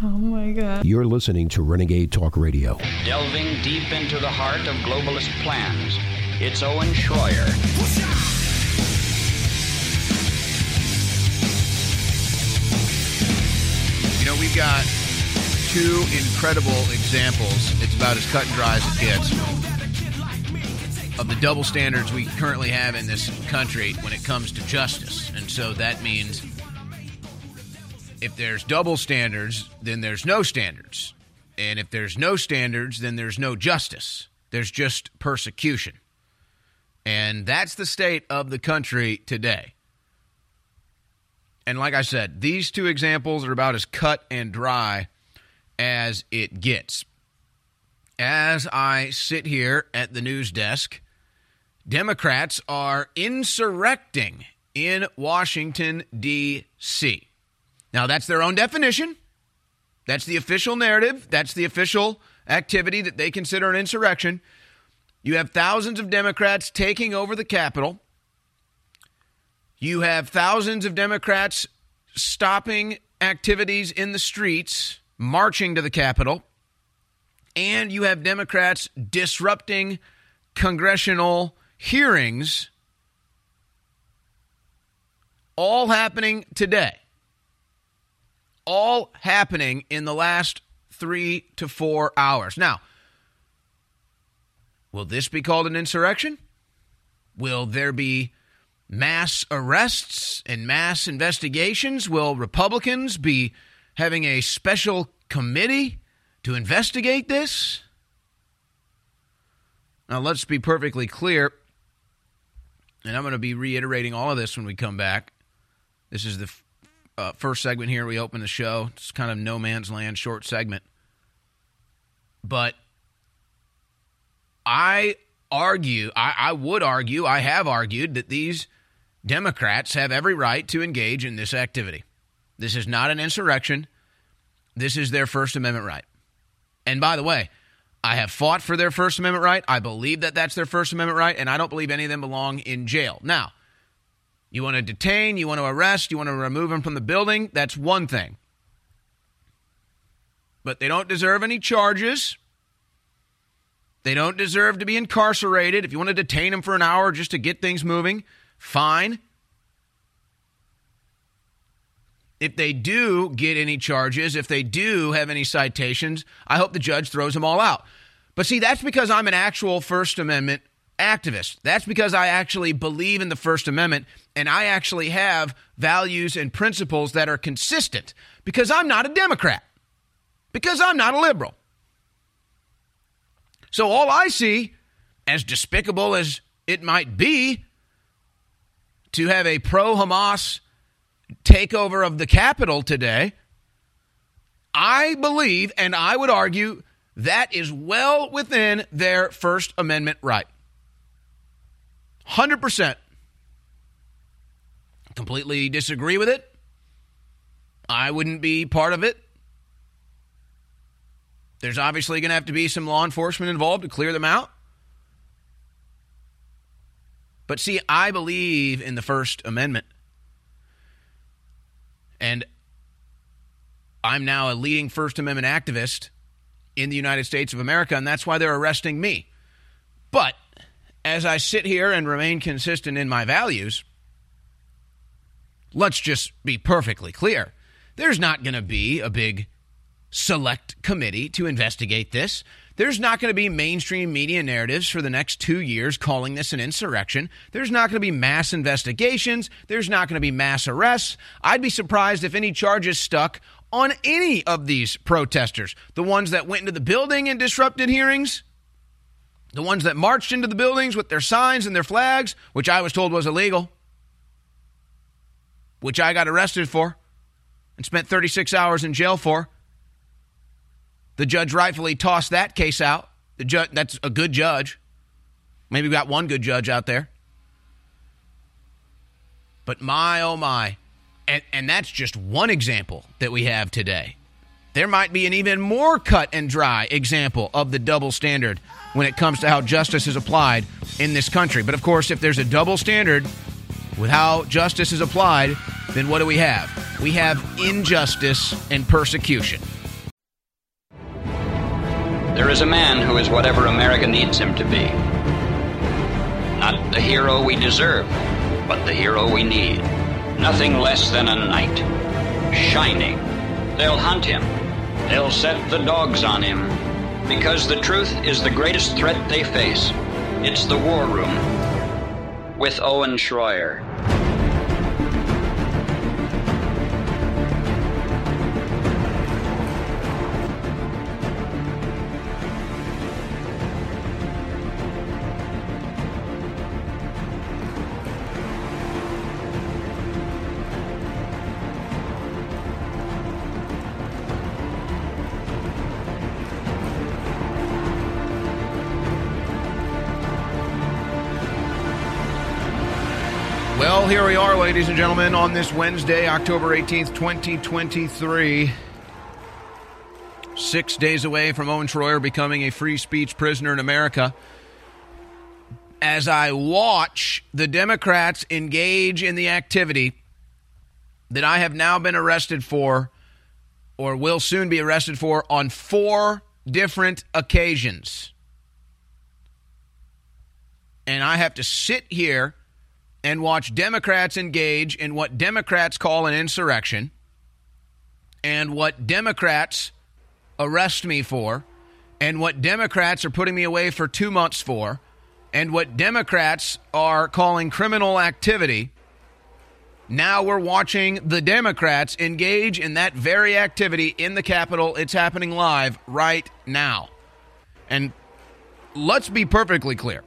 Oh my God. You're listening to Renegade Talk Radio. Delving deep into the heart of globalist plans, it's Owen Schroyer. You know, we've got two incredible examples. It's about as cut and dry as it gets of the double standards we currently have in this country when it comes to justice. And so that means if there's double standards, then there's no standards. And if there's no standards, then there's no justice. There's just persecution. And that's the state of the country today. And like I said, these two examples are about as cut and dry as it gets. As I sit here at the news desk, Democrats are insurrecting in Washington, D.C. Now, that's their own definition. That's the official narrative. That's the official activity that they consider an insurrection. You have thousands of Democrats taking over the Capitol. You have thousands of Democrats stopping activities in the streets, marching to the Capitol. And you have Democrats disrupting congressional hearings, all happening today all happening in the last three to four hours. Now, will this be called an insurrection? Will there be mass arrests and mass investigations? Will Republicans be having a special committee to investigate this? Now, let's be perfectly clear, and I'm going to be reiterating all of this when we come back. This is the uh, first segment here. We open the show. It's kind of no man's land, short segment. But I argue, I, I would argue, I have argued that these Democrats have every right to engage in this activity. This is not an insurrection. This is their First Amendment right. And by the way, I have fought for their First Amendment right. I believe that that's their First Amendment right, and I don't believe any of them belong in jail. Now, you want to detain, you want to arrest, you want to remove them from the building, that's one thing. But they don't deserve any charges. They don't deserve to be incarcerated. If you want to detain them for an hour just to get things moving, fine. If they do get any charges, if they do have any citations, I hope the judge throws them all out. But see, that's because I'm an actual First Amendment activist. That's because I actually believe in the First Amendment and I actually have values and principles that are consistent because I'm not a Democrat, because I'm not a liberal. So all I see, as despicable as it might be, to have a pro Hamas takeover of the Capitol today, I believe and I would argue that is well within their First Amendment right. 100%. Completely disagree with it. I wouldn't be part of it. There's obviously going to have to be some law enforcement involved to clear them out. But see, I believe in the First Amendment. And I'm now a leading First Amendment activist in the United States of America, and that's why they're arresting me. But as I sit here and remain consistent in my values, let's just be perfectly clear. There's not going to be a big select committee to investigate this. There's not going to be mainstream media narratives for the next two years calling this an insurrection. There's not going to be mass investigations. There's not going to be mass arrests. I'd be surprised if any charges stuck on any of these protesters. The ones that went into the building and disrupted hearings, the ones that marched into the buildings with their signs and their flags, which I was told was illegal, which I got arrested for and spent 36 hours in jail for. The judge rightfully tossed that case out. The that's a good judge. Maybe we got one good judge out there. But my oh my. And and that's just one example that we have today. There might be an even more cut and dry example of the double standard when it comes to how justice is applied in this country. But of course, if there's a double standard with how justice is applied, then what do we have? We have injustice and persecution. There is a man who is whatever America needs him to be. Not the hero we deserve, but the hero we need. Nothing less than a knight. Shining. They'll hunt him. They'll set the dogs on him. Because the truth is the greatest threat they face. It's the war room. With Owen Schroyer. Well, here we are, ladies and gentlemen, on this Wednesday, October 18th, 2023. Six days away from Owen Schroyer becoming a free speech prisoner in America. As I watch the Democrats engage in the activity that I have now been arrested for, or will soon be arrested for, on four different occasions. And I have to sit here and watch Democrats engage in what Democrats call an insurrection and what Democrats arrest me for and what Democrats are putting me away for two months for and what Democrats are calling criminal activity. Now we're watching the Democrats engage in that very activity in the Capitol. It's happening live right now. And let's be perfectly clear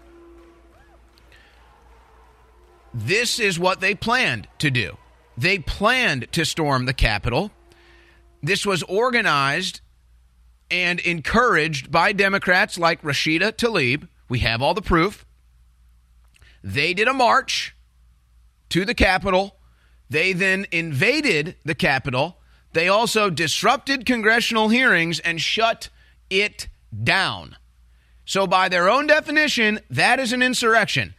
this is what they planned to do. They planned to storm the Capitol. This was organized and encouraged by Democrats like Rashida Tlaib. We have all the proof. They did a march to the Capitol. They then invaded the Capitol. They also disrupted congressional hearings and shut it down. So, by their own definition, that is an insurrection.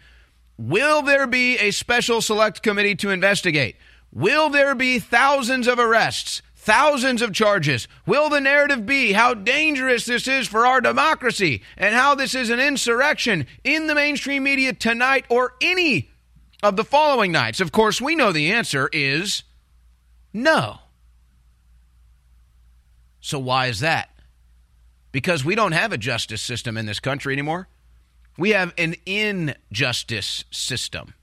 Will there be a special select committee to investigate? Will there be thousands of arrests, thousands of charges? Will the narrative be how dangerous this is for our democracy and how this is an insurrection in the mainstream media tonight or any of the following nights? Of course, we know the answer is no. So, why is that? Because we don't have a justice system in this country anymore. We have an injustice system.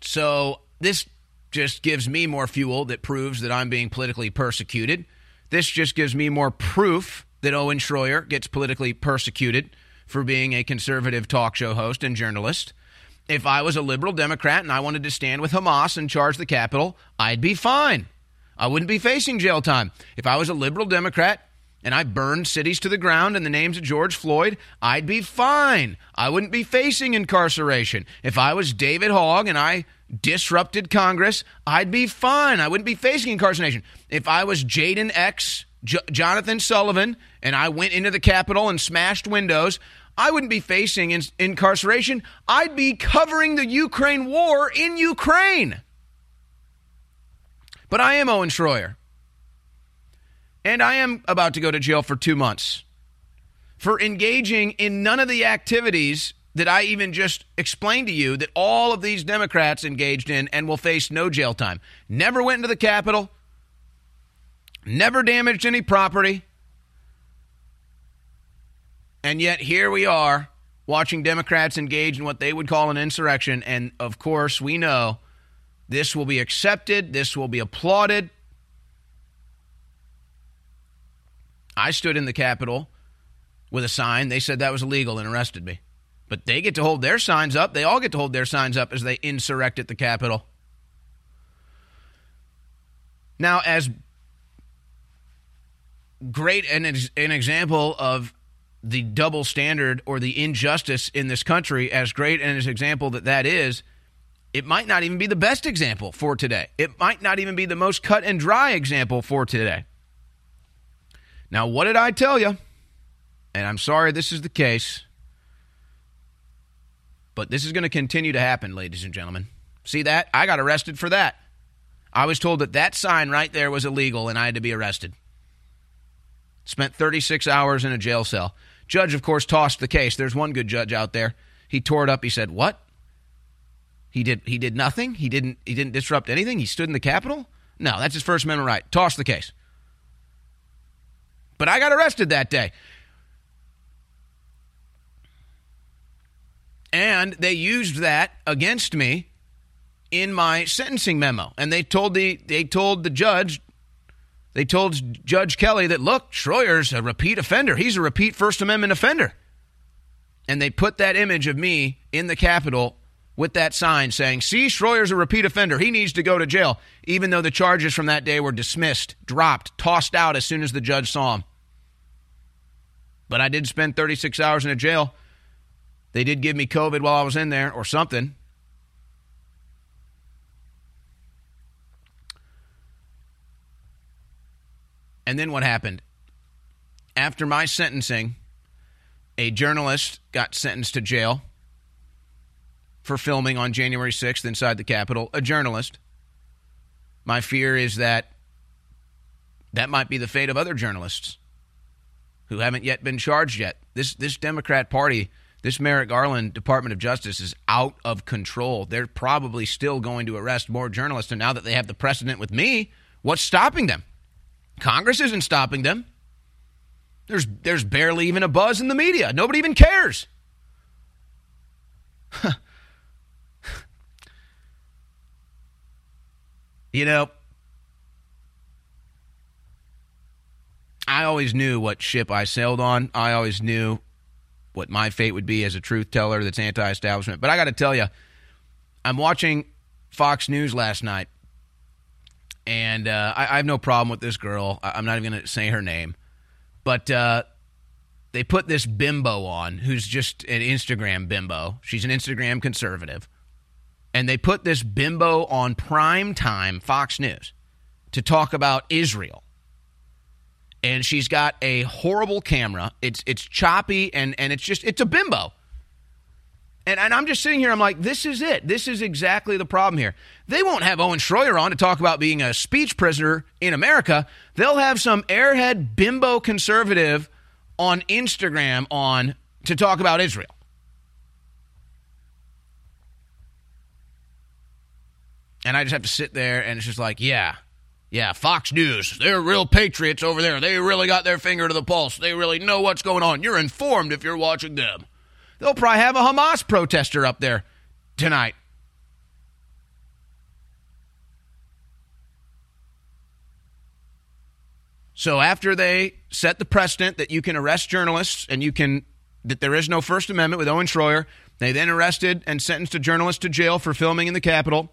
So this just gives me more fuel that proves that I'm being politically persecuted. This just gives me more proof that Owen Schroyer gets politically persecuted for being a conservative talk show host and journalist. If I was a liberal Democrat and I wanted to stand with Hamas and charge the Capitol, I'd be fine. I wouldn't be facing jail time. If I was a liberal Democrat and I burned cities to the ground in the names of George Floyd, I'd be fine. I wouldn't be facing incarceration. If I was David Hogg and I disrupted Congress, I'd be fine. I wouldn't be facing incarceration. If I was Jayden X, J- Jonathan Sullivan, and I went into the Capitol and smashed windows, I wouldn't be facing in- incarceration. I'd be covering the Ukraine war in Ukraine. But I am Owen Schroyer. And I am about to go to jail for two months for engaging in none of the activities that I even just explained to you that all of these Democrats engaged in and will face no jail time. Never went into the Capitol, never damaged any property. And yet here we are watching Democrats engage in what they would call an insurrection. And of course, we know this will be accepted, this will be applauded. I stood in the Capitol with a sign. They said that was illegal and arrested me. But they get to hold their signs up. They all get to hold their signs up as they insurrect at the Capitol. Now, as great an, an example of the double standard or the injustice in this country, as great an example that that is, it might not even be the best example for today. It might not even be the most cut and dry example for today. Now, what did I tell you? And I'm sorry this is the case, but this is going to continue to happen, ladies and gentlemen. See that? I got arrested for that. I was told that that sign right there was illegal and I had to be arrested. Spent 36 hours in a jail cell. Judge, of course, tossed the case. There's one good judge out there. He tore it up. He said, "What? He did he did nothing? He didn't he didn't disrupt anything? He stood in the Capitol? No, that's his First Amendment right. Toss the case." But I got arrested that day. And they used that against me in my sentencing memo. And they told the they told the judge they told Judge Kelly that look, Schroyer's a repeat offender. He's a repeat First Amendment offender. And they put that image of me in the Capitol with that sign saying, See, Schroyer's a repeat offender. He needs to go to jail, even though the charges from that day were dismissed, dropped, tossed out as soon as the judge saw him. But I did spend 36 hours in a jail. They did give me COVID while I was in there or something. And then what happened? After my sentencing, a journalist got sentenced to jail for filming on January 6th inside the Capitol. A journalist. My fear is that that might be the fate of other journalists who haven't yet been charged yet. This this Democrat Party, this Merrick Garland Department of Justice is out of control. They're probably still going to arrest more journalists and now that they have the precedent with me, what's stopping them? Congress isn't stopping them. There's, there's barely even a buzz in the media. Nobody even cares. you know, I always knew what ship I sailed on. I always knew what my fate would be as a truth teller that's anti establishment. But I got to tell you, I'm watching Fox News last night and uh, I, I, have no problem with this girl. I, am not even going to say her name, but uh, they put this bimbo on, who's just an Instagram bimbo. She's an Instagram conservative, and they put this bimbo on prime time Fox News to talk about Israel. And she's got a horrible camera. It's it's choppy and and it's just it's a bimbo. And, and I'm just sitting here, I'm like, this is it. This is exactly the problem here. They won't have Owen Schroyer on to talk about being a speech prisoner in America. They'll have some airhead bimbo conservative on Instagram on to talk about Israel. And I just have to sit there and it's just like, yeah, yeah, Fox News, they're real patriots over there. They really got their finger to the pulse. They really know what's going on. You're informed if you're watching them. They'll probably have a Hamas protester up there tonight. So after they set the precedent that you can arrest journalists and you can that there is no First Amendment with Owen Schroyer, they then arrested and sentenced a journalist to jail for filming in the Capitol.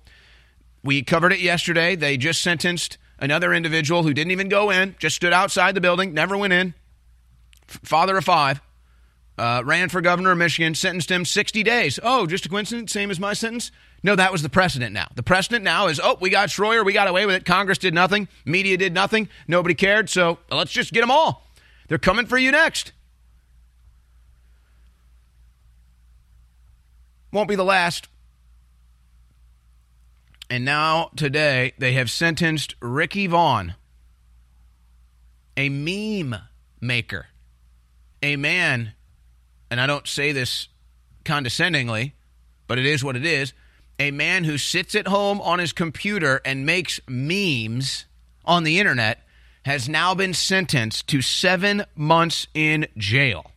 We covered it yesterday. They just sentenced another individual who didn't even go in, just stood outside the building, never went in. Father of five uh, ran for governor of Michigan, sentenced him 60 days. Oh, just a coincidence, same as my sentence? No, that was the precedent now. The precedent now is, oh, we got Schroyer, we got away with it. Congress did nothing, media did nothing, nobody cared, so let's just get them all. They're coming for you next. Won't be the last. And now, today, they have sentenced Ricky Vaughn, a meme maker, a man and I don't say this condescendingly, but it is what it is. A man who sits at home on his computer and makes memes on the internet has now been sentenced to seven months in jail.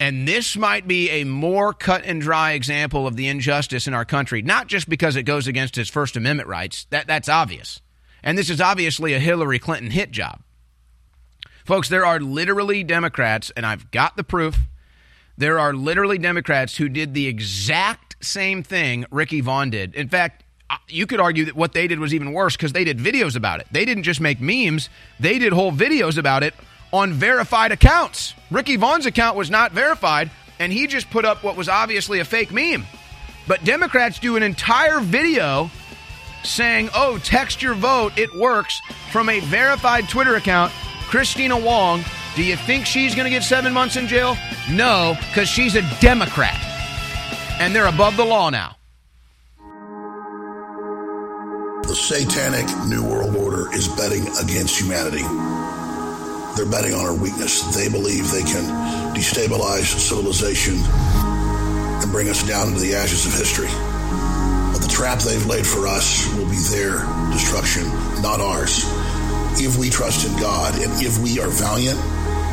And this might be a more cut and dry example of the injustice in our country, not just because it goes against his First Amendment rights. That, that's obvious. And this is obviously a Hillary Clinton hit job. Folks, there are literally Democrats, and I've got the proof. There are literally Democrats who did the exact same thing Ricky Vaughn did. In fact, you could argue that what they did was even worse because they did videos about it. They didn't just make memes, they did whole videos about it on verified accounts. Ricky Vaughn's account was not verified, and he just put up what was obviously a fake meme. But Democrats do an entire video saying, oh, text your vote, it works, from a verified Twitter account Kristina Wong, do you think she's going to get seven months in jail? No, because she's a Democrat. And they're above the law now. The satanic New World Order is betting against humanity. They're betting on our weakness. They believe they can destabilize civilization and bring us down into the ashes of history. But the trap they've laid for us will be their destruction, not ours. If we trust in God and if we are valiant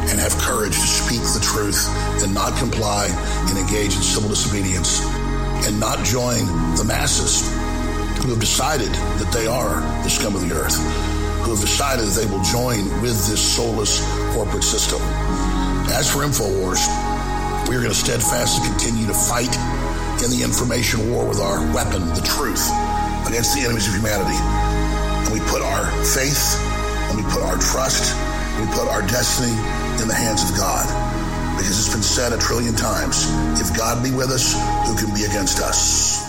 and have courage to speak the truth and not comply and engage in civil disobedience and not join the masses who have decided that they are the scum of the earth, who have decided that they will join with this soulless corporate system. As for InfoWars, we are going to steadfastly continue to fight in the information war with our weapon, the truth, against the enemies of humanity. And we put our faith and we put our trust, we put our destiny in the hands of God. Because it's been said a trillion times if God be with us, who can be against us?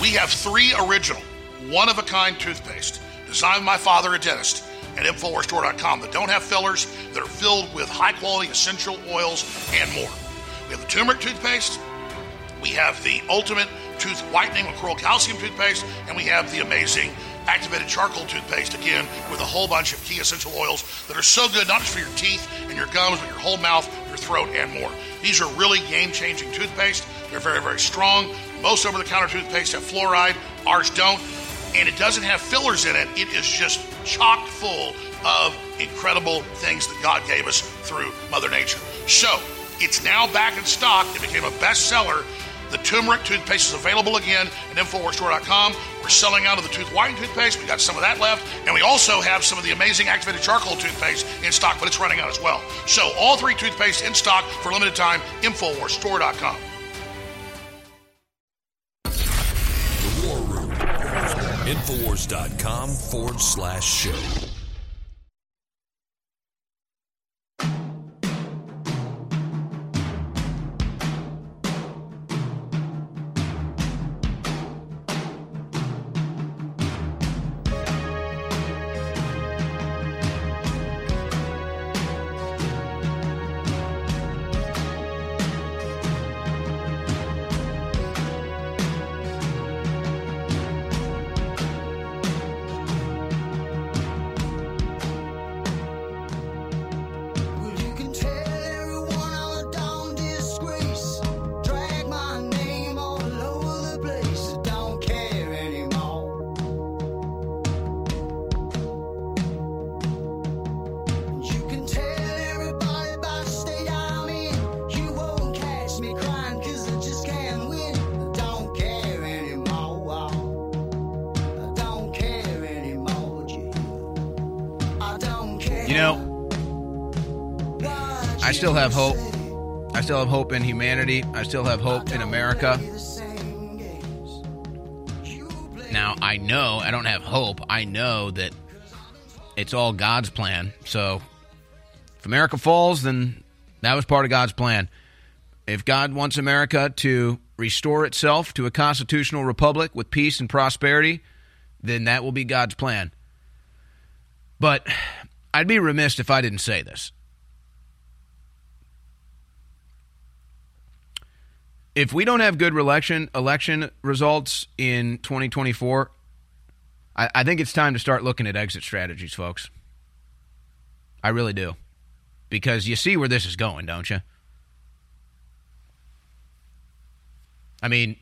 We have three original, one of a kind toothpaste designed by my father, a dentist, at InfoWarsStore.com that don't have fillers, that are filled with high quality essential oils and more. We have the turmeric toothpaste, we have the ultimate tooth whitening with coral calcium toothpaste, and we have the amazing activated charcoal toothpaste again with a whole bunch of key essential oils that are so good not just for your teeth and your gums, but your whole mouth, your throat, and more. These are really game changing toothpaste. They're very, very strong. Most over the counter toothpaste have fluoride, ours don't. And it doesn't have fillers in it. It is just chock full of incredible things that God gave us through Mother Nature. So, it's now back in stock. It became a bestseller. The turmeric toothpaste is available again at InfoWarsStore.com. We're selling out of the tooth whitening toothpaste. We got some of that left. And we also have some of the amazing activated charcoal toothpaste in stock, but it's running out as well. So, all three toothpaste in stock for a limited time. InfoWarsStore.com. Infowars.com forward slash show. Hope in humanity. I still have hope in America. Now, I know I don't have hope. I know that it's all God's plan. So, if America falls, then that was part of God's plan. If God wants America to restore itself to a constitutional republic with peace and prosperity, then that will be God's plan. But I'd be remiss if I didn't say this. If we don't have good election election results in 2024, I, I think it's time to start looking at exit strategies, folks. I really do. Because you see where this is going, don't you? I mean,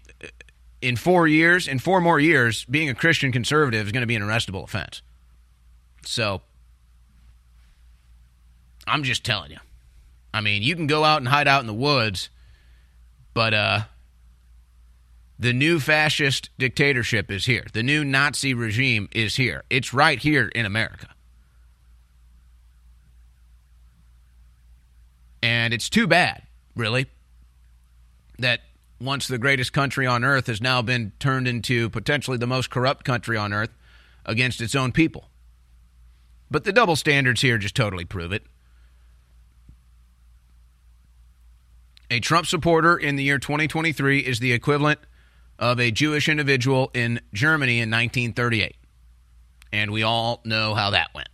in four years, in four more years, being a Christian conservative is going to be an arrestable offense. So, I'm just telling you. I mean, you can go out and hide out in the woods, but uh, the new fascist dictatorship is here. The new Nazi regime is here. It's right here in America. And it's too bad, really, that once the greatest country on earth has now been turned into potentially the most corrupt country on earth against its own people. But the double standards here just totally prove it. A Trump supporter in the year 2023 is the equivalent of a Jewish individual in Germany in 1938. And we all know how that went.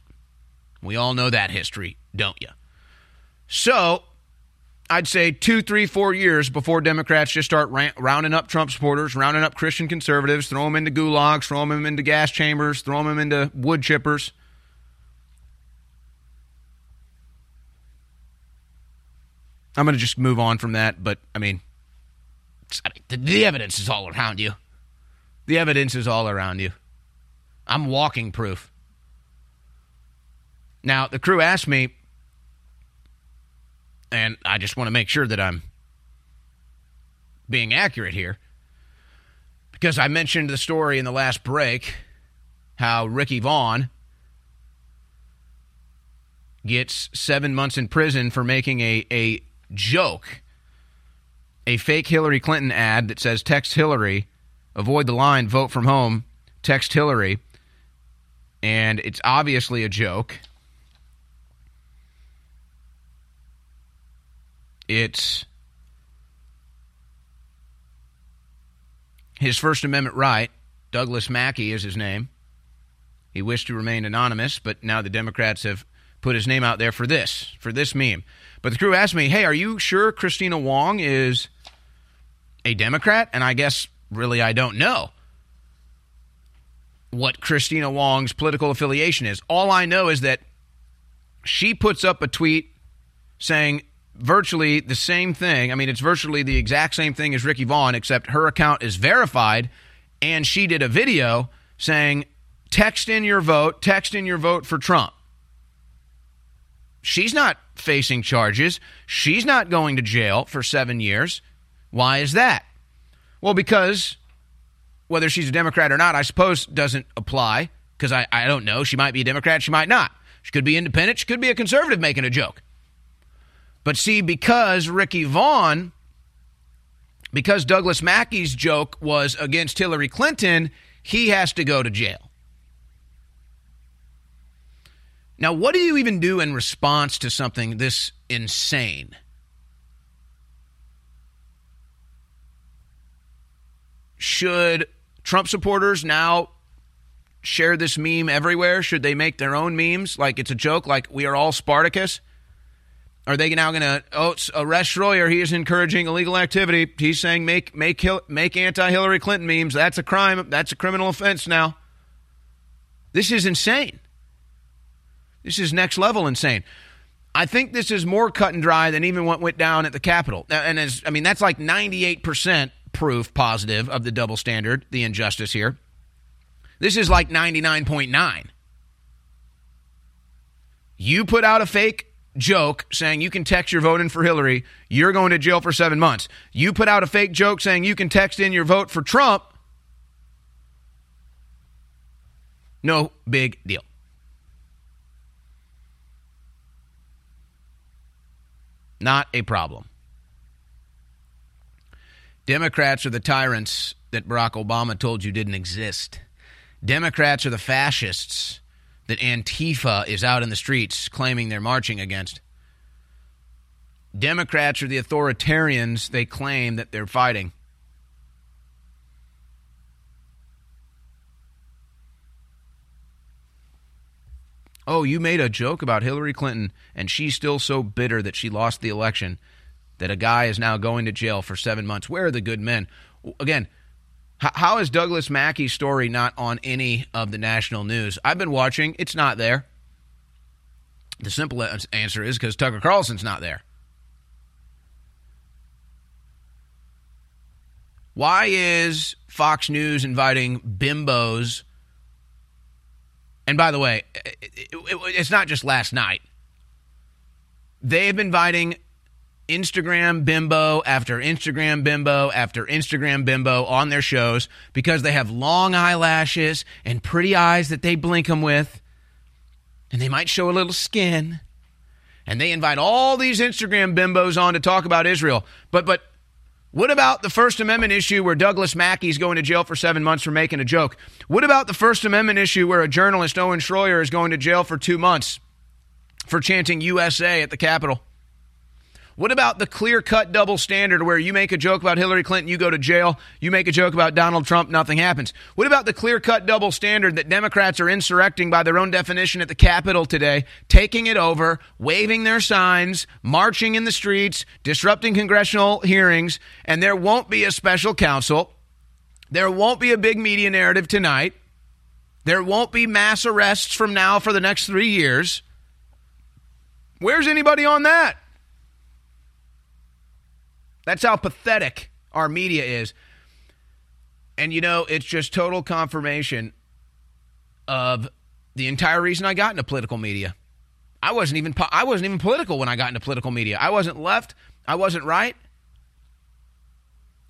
We all know that history, don't you? So, I'd say two, three, four years before Democrats just start rounding up Trump supporters, rounding up Christian conservatives, throw them into gulags, throw them into gas chambers, throw them into wood chippers. I'm going to just move on from that, but I mean, the, the evidence is all around you. The evidence is all around you. I'm walking proof. Now, the crew asked me, and I just want to make sure that I'm being accurate here, because I mentioned the story in the last break how Ricky Vaughn gets seven months in prison for making a, a joke, a fake Hillary Clinton ad that says, Text Hillary, avoid the line, vote from home, text Hillary. And it's obviously a joke. It's his First Amendment right. Douglas Mackey is his name. He wished to remain anonymous, but now the Democrats have put his name out there for this, for this meme. But the crew asked me, hey, are you sure Kristina Wong is a Democrat? And I guess really I don't know what Kristina Wong's political affiliation is. All I know is that she puts up a tweet saying virtually the same thing. I mean, it's virtually the exact same thing as Ricky Vaughn, except her account is verified, and she did a video saying, text in your vote, text in your vote for Trump. She's not facing charges. She's not going to jail for seven years. Why is that? Well, because whether she's a Democrat or not, I suppose doesn't apply because I, I don't know. She might be a Democrat, she might not. She could be independent, she could be a conservative making a joke. But see, because Ricky Vaughn, because Douglas Mackey's joke was against Hillary Clinton, he has to go to jail. Now, what do you even do in response to something this insane? Should Trump supporters now share this meme everywhere? Should they make their own memes like it's a joke, like we are all Spartacus? Are they now going to oh arrest Schroyer? He is encouraging illegal activity. He's saying make make make anti Hillary Clinton memes. That's a crime. That's a criminal offense now. This is insane. This is next level insane. I think this is more cut and dry than even what went down at the Capitol. And as I mean, that's like 98% proof positive of the double standard, the injustice here. This is like 99.9. You put out a fake joke saying you can text your vote in for Hillary, you're going to jail for seven months. You put out a fake joke saying you can text in your vote for Trump, no big deal. Not a problem. Democrats are the tyrants that Barack Obama told you didn't exist. Democrats are the fascists that Antifa is out in the streets claiming they're marching against. Democrats are the authoritarians they claim that they're fighting. Oh, you made a joke about Hillary Clinton, and she's still so bitter that she lost the election that a guy is now going to jail for seven months. Where are the good men? Again, how is Douglas Mackey's story not on any of the national news? I've been watching, it's not there. The simple answer is because Tucker Carlson's not there. Why is Fox News inviting bimbos? And by the way, it's not just last night. They've been inviting Instagram bimbo after Instagram bimbo after Instagram bimbo on their shows because they have long eyelashes and pretty eyes that they blink them with. And they might show a little skin. And they invite all these Instagram bimbos on to talk about Israel. But but what about the First Amendment issue where Douglas Mackey's going to jail for seven months for making a joke? What about the First Amendment issue where a journalist, Owen Schroyer, is going to jail for two months for chanting USA at the Capitol? What about the clear cut double standard where you make a joke about Hillary Clinton, you go to jail, you make a joke about Donald Trump, nothing happens? What about the clear cut double standard that Democrats are insurrecting by their own definition at the Capitol today, taking it over, waving their signs, marching in the streets, disrupting congressional hearings, and there won't be a special counsel? There won't be a big media narrative tonight. There won't be mass arrests from now for the next three years. Where's anybody on that? That's how pathetic our media is. And you know, it's just total confirmation of the entire reason I got into political media. I wasn't even po- I wasn't even political when I got into political media. I wasn't left, I wasn't right.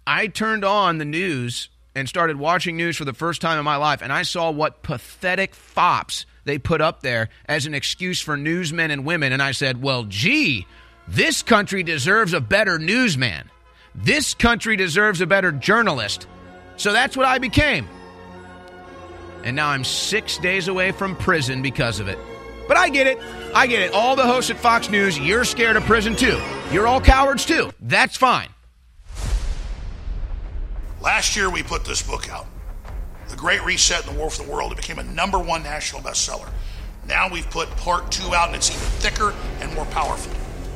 I turned on the news and started watching news for the first time in my life and I saw what pathetic fops they put up there as an excuse for newsmen and women and I said, "Well, gee, this country deserves a better newsman. This country deserves a better journalist. So that's what I became. And now I'm six days away from prison because of it. But I get it. I get it. All the hosts at Fox News, you're scared of prison too. You're all cowards too. That's fine. Last year, we put this book out The Great Reset and the War for the World. It became a number one national bestseller. Now we've put part two out, and it's even thicker and more powerful.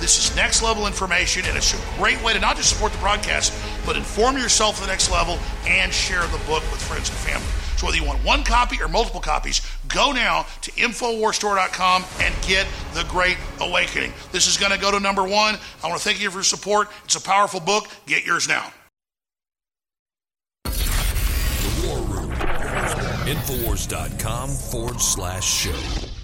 This is next level information, and it's a great way to not just support the broadcast, but inform yourself to the next level and share the book with friends and family. So whether you want one copy or multiple copies, go now to InfoWarsStore.com and get The Great Awakening. This is going to go to number one. I want to thank you for your support. It's a powerful book. Get yours now. The War Room. Infowars.com forward slash show.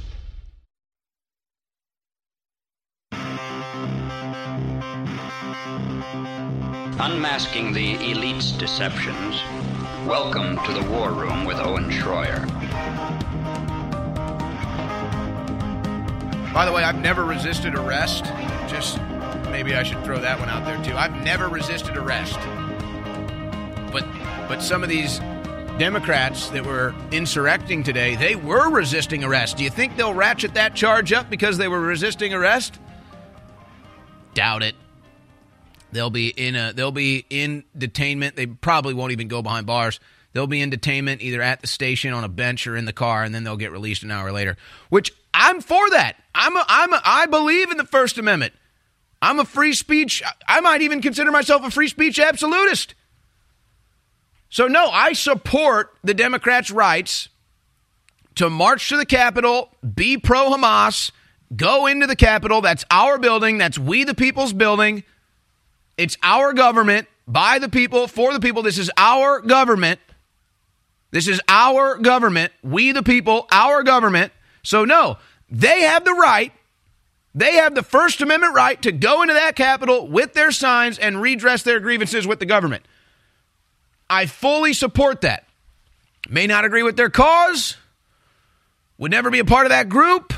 Unmasking the elite's deceptions. Welcome to the War Room with Owen Schroyer. By the way, I've never resisted arrest. Just maybe I should throw that one out there too. I've never resisted arrest. But but some of these Democrats that were insurrecting today, they were resisting arrest. Do you think they'll ratchet that charge up because they were resisting arrest? Doubt it. They'll be in a they'll be in detainment. They probably won't even go behind bars. They'll be in detainment either at the station on a bench or in the car, and then they'll get released an hour later. Which I'm for that. I'm a, I'm a, I believe in the First Amendment. I'm a free speech. I might even consider myself a free speech absolutist. So no, I support the Democrats' rights to march to the Capitol, be pro Hamas, go into the Capitol. That's our building. That's we the people's building. It's our government, by the people, for the people. This is our government. This is our government. We the people, our government. So, no, they have the right, they have the First Amendment right to go into that Capitol with their signs and redress their grievances with the government. I fully support that. May not agree with their cause, would never be a part of that group.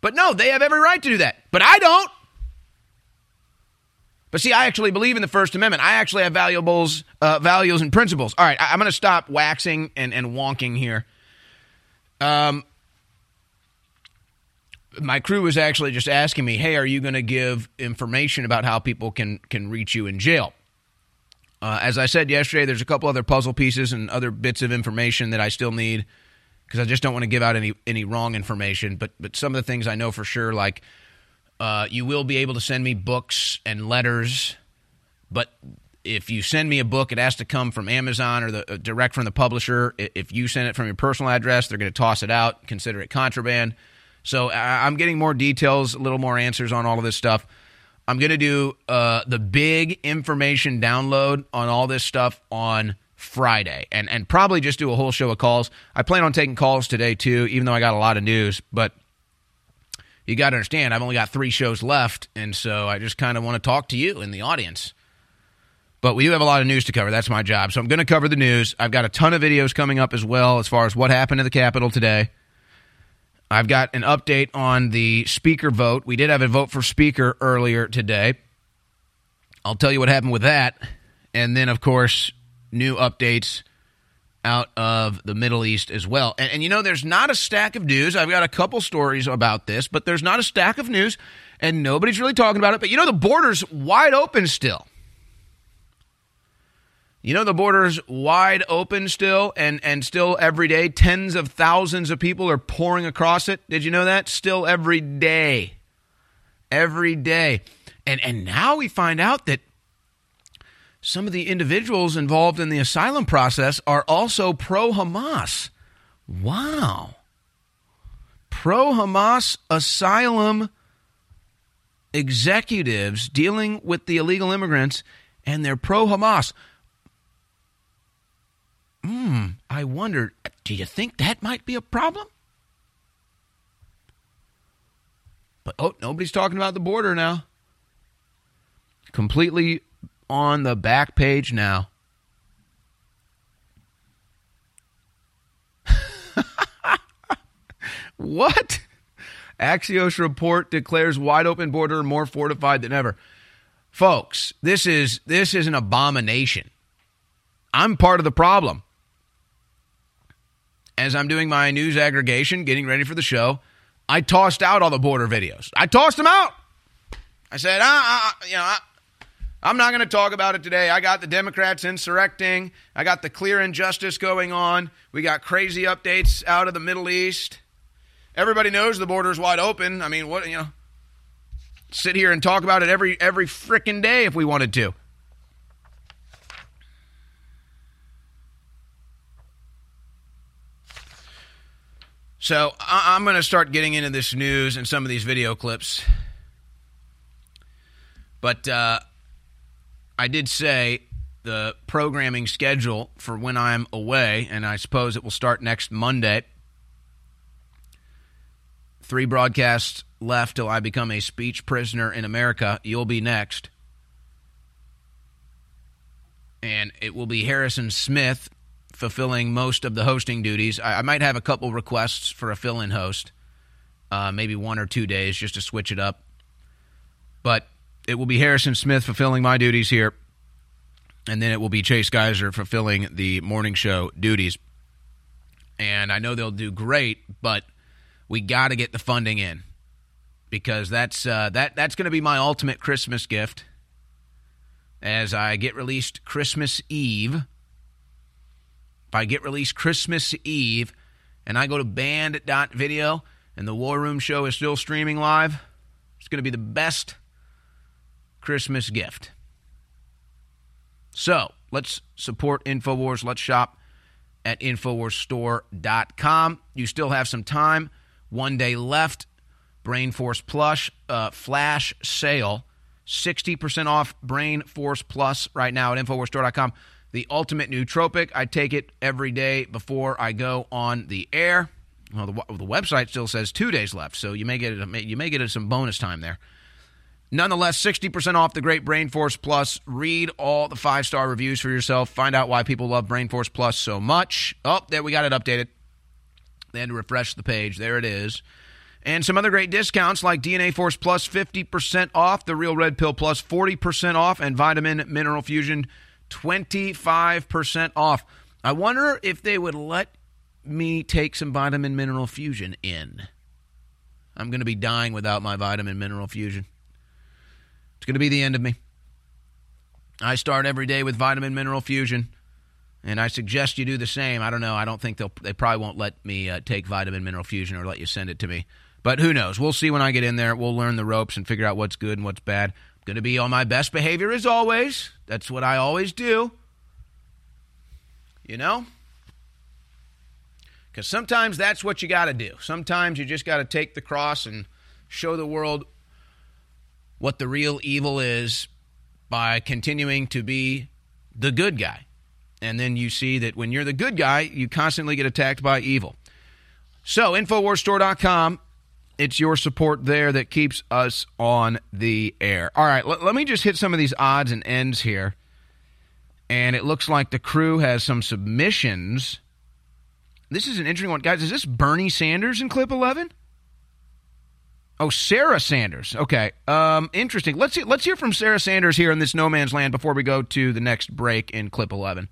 But no, they have every right to do that. But I don't. But see, I actually believe in the First Amendment. I actually have valuables, uh, values and principles. All right, I- I'm going to stop waxing and, and wonking here. Um, my crew was actually just asking me, "Hey, are you going to give information about how people can can reach you in jail?" Uh, as I said yesterday, there's a couple other puzzle pieces and other bits of information that I still need because I just don't want to give out any any wrong information. But but some of the things I know for sure, like uh, you will be able to send me books and letters, but if you send me a book, it has to come from Amazon or the uh, direct from the publisher. If you send it from your personal address, they're going to toss it out, consider it contraband. So I- I'm getting more details, a little more answers on all of this stuff. I'm going to do uh, the big information download on all this stuff on Friday and, and probably just do a whole show of calls. I plan on taking calls today too, even though I got a lot of news. But you got to understand, I've only got three shows left, and so I just kind of want to talk to you in the audience. But we do have a lot of news to cover. That's my job. So I'm going to cover the news. I've got a ton of videos coming up as well as far as what happened in the Capitol today. I've got an update on the speaker vote. We did have a vote for speaker earlier today. I'll tell you what happened with that. And then, of course, new updates out of the Middle East as well. And, and, you know, there's not a stack of news. I've got a couple stories about this, but there's not a stack of news, and nobody's really talking about it. But you know, the border's wide open still. You know, the border's wide open still, and, and still every day, tens of thousands of people are pouring across it. Did you know that? Still every day. Every day. And, and now we find out that some of the individuals involved in the asylum process are also pro Hamas. Wow. Pro Hamas asylum executives dealing with the illegal immigrants, and they're pro Hamas. Hmm, I wonder, do you think that might be a problem? But oh, nobody's talking about the border now. Completely on the back page now. what? Axios report declares wide open border more fortified than ever. Folks, this is this is an abomination. I'm part of the problem. As I'm doing my news aggregation, getting ready for the show, I tossed out all the border videos. I tossed them out. I said, ah, ah, you know, ah, I'm not going to talk about it today. I got the Democrats insurrecting. I got the clear injustice going on. We got crazy updates out of the Middle East. Everybody knows the border's wide open. I mean, what, you know, sit here and talk about it every every freaking day if we wanted to. So I- I'm going to start getting into this news and some of these video clips. But uh, I did say the programming schedule for when I'm away, and I suppose it will start next Monday. Three broadcasts left till I become a speech prisoner in America. You'll be next. And it will be Harrison Smith fulfilling most of the hosting duties. I, I might have a couple requests for a fill in host, uh, maybe one or two days just to switch it up. But it will be Harrison Smith fulfilling my duties here, and then it will be Chase Geiser fulfilling the morning show duties. And I know they'll do great, but we got to get the funding in because that's uh, that that's going to be my ultimate Christmas gift as I get released Christmas Eve. If I get released Christmas Eve and I go to banned.video and the War Room show is still streaming live, it's going to be the best Christmas gift. So let's support InfoWars. Let's shop at InfoWarsStore.com. You still have some time. One day left. Brain Force Plus uh, flash sale. 60% off Brain Force Plus right now at InfoWarsStore.com. The ultimate nootropic. I take it every day before I go on the air. Well, the, the website still says two days left, so you may get it. You may get it some bonus time there. Nonetheless, 60% off the great Brain Force Plus. Read all the five star reviews for yourself. Find out why people love Brain Force Plus so much. Oh, there we got it updated. They had to refresh the page. There it is. And some other great discounts like DNA Force Plus 50% off, the Real Red Pill Plus 40% off, and Vitamin Mineral Fusion 25% off. I wonder if they would let me take some Vitamin Mineral Fusion in. I'm going to be dying without my Vitamin Mineral Fusion. It's going to be the end of me. I start every day with vitamin mineral fusion, and I suggest you do the same. I don't know. I don't think they'll. They probably won't let me uh, take vitamin mineral fusion or let you send it to me. But who knows? We'll see when I get in there. We'll learn the ropes and figure out what's good and what's bad. I'm going to be on my best behavior as always. That's what I always do. You know? Because sometimes that's what you got to do. Sometimes you just got to take the cross and show the world what the real evil is by continuing to be the good guy. And then you see that when you're the good guy, you constantly get attacked by evil. So, InfoWarsStore.com It's your support there that keeps us on the air. All right, let, let me just hit some of these odds and ends here. And it looks like the crew has some submissions. This is an interesting one. Guys, is this Bernie Sanders in clip 11? Oh, Sarah Sanders. Okay. Um, interesting. Let's see, let's hear from Sarah Sanders here in this no man's land before we go to the next break in clip 11.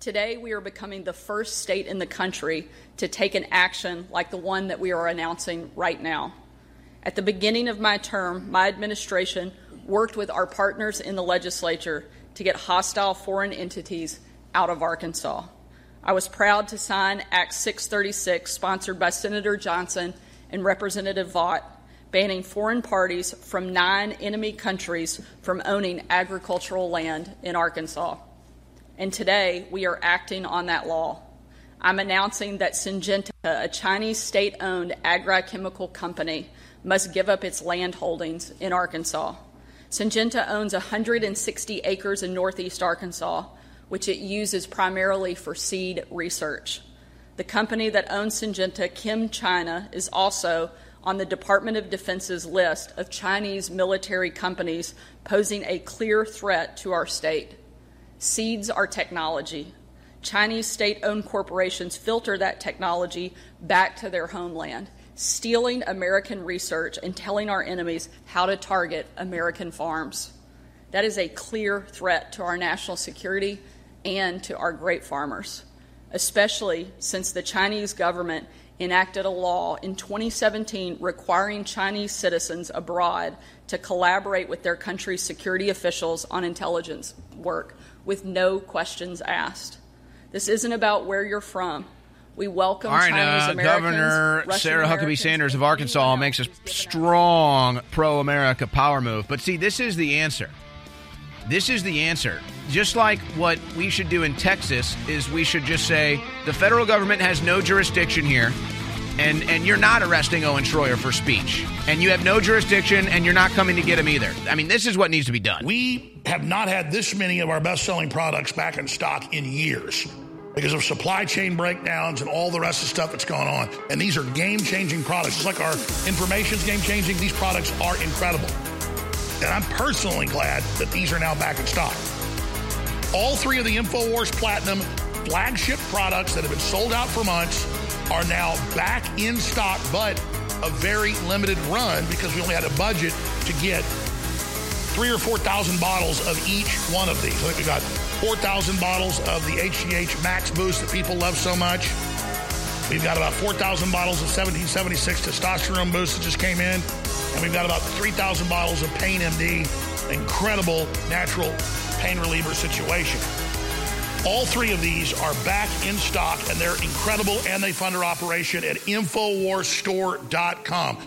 Today, we are becoming the first state in the country to take an action like the one that we are announcing right now. At the beginning of my term, my administration worked with our partners in the legislature to get hostile foreign entities out of Arkansas. I was proud to sign Act 636, sponsored by Senator Johnson and Representative Vaught, banning foreign parties from nine enemy countries from owning agricultural land in Arkansas. And today, we are acting on that law. I'm announcing that Syngenta, a Chinese state owned agrochemical company, must give up its land holdings in Arkansas. Syngenta owns 160 acres in northeast Arkansas, which it uses primarily for seed research. The company that owns Syngenta, ChemChina, is also on the Department of Defense's list of Chinese military companies posing a clear threat to our state. Seeds are technology. Chinese state owned corporations filter that technology back to their homeland, stealing American research and telling our enemies how to target American farms. That is a clear threat to our national security and to our great farmers, especially since the Chinese government enacted a law in 2017 requiring Chinese citizens abroad to collaborate with their country's security officials on intelligence work with no questions asked. This isn't about where you're from. We welcome All right, Chinese uh, Americans, Governor Russian Sarah Huckabee Sanders of Arkansas makes a else who's given strong pro America power move. But see, this is the answer. This is the answer. Just like what we should do in Texas is we should just say the federal government has no jurisdiction here. And, and you're not arresting Owen Schroyer for speech. And you have no jurisdiction, and you're not coming to get him either. I mean, this is what needs to be done. We have not had this many of our best selling products back in stock in years because of supply chain breakdowns and all the rest of the stuff that's going on. And these are game changing products. Just like our information's game changing, these products are incredible. And I'm personally glad that these are now back in stock. All three of the InfoWars Platinum flagship products that have been sold out for months are now back in stock, but a very limited run because we only had a budget to get three or 4,000 bottles of each one of these. I think we got 4,000 bottles of the HGH Max Boost that people love so much. We've got about 4,000 bottles of 1776 testosterone boost that just came in. And we've got about 3,000 bottles of Pain MD, incredible natural pain reliever situation. All three of these are back in stock and they're incredible and they fund our operation at InfoWarsStore.com.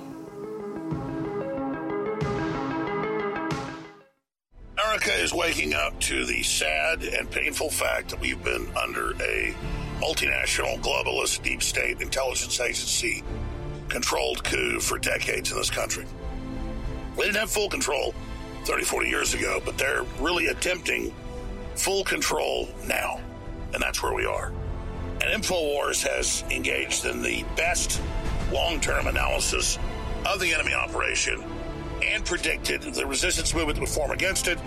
America is waking up to the sad and painful fact that we've been under a multinational, globalist, deep state intelligence agency controlled coup for decades in this country. We didn't have full control 30, 40 years ago, but they're really attempting full control now. And that's where we are. And InfoWars has engaged in the best long term analysis of the enemy operation and predicted the resistance movement would form against it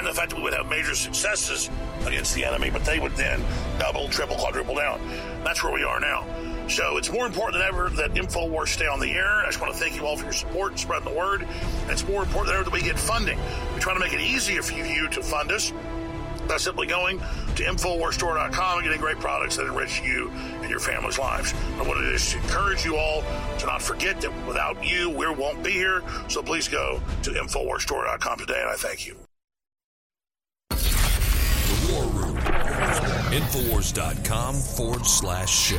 and the fact that we would have major successes against the enemy, but they would then double, triple, quadruple down. That's where we are now. So it's more important than ever that InfoWars stay on the air. I just want to thank you all for your support spreading the word. It's more important than ever that we get funding. We try to make it easier for you to fund us by simply going to InfoWarsStore.com and getting great products that enrich you and your family's lives. I want to just encourage you all to not forget that without you, we won't be here. So please go to InfoWarsStore.com today, and I thank you. Infowars.com forward slash show.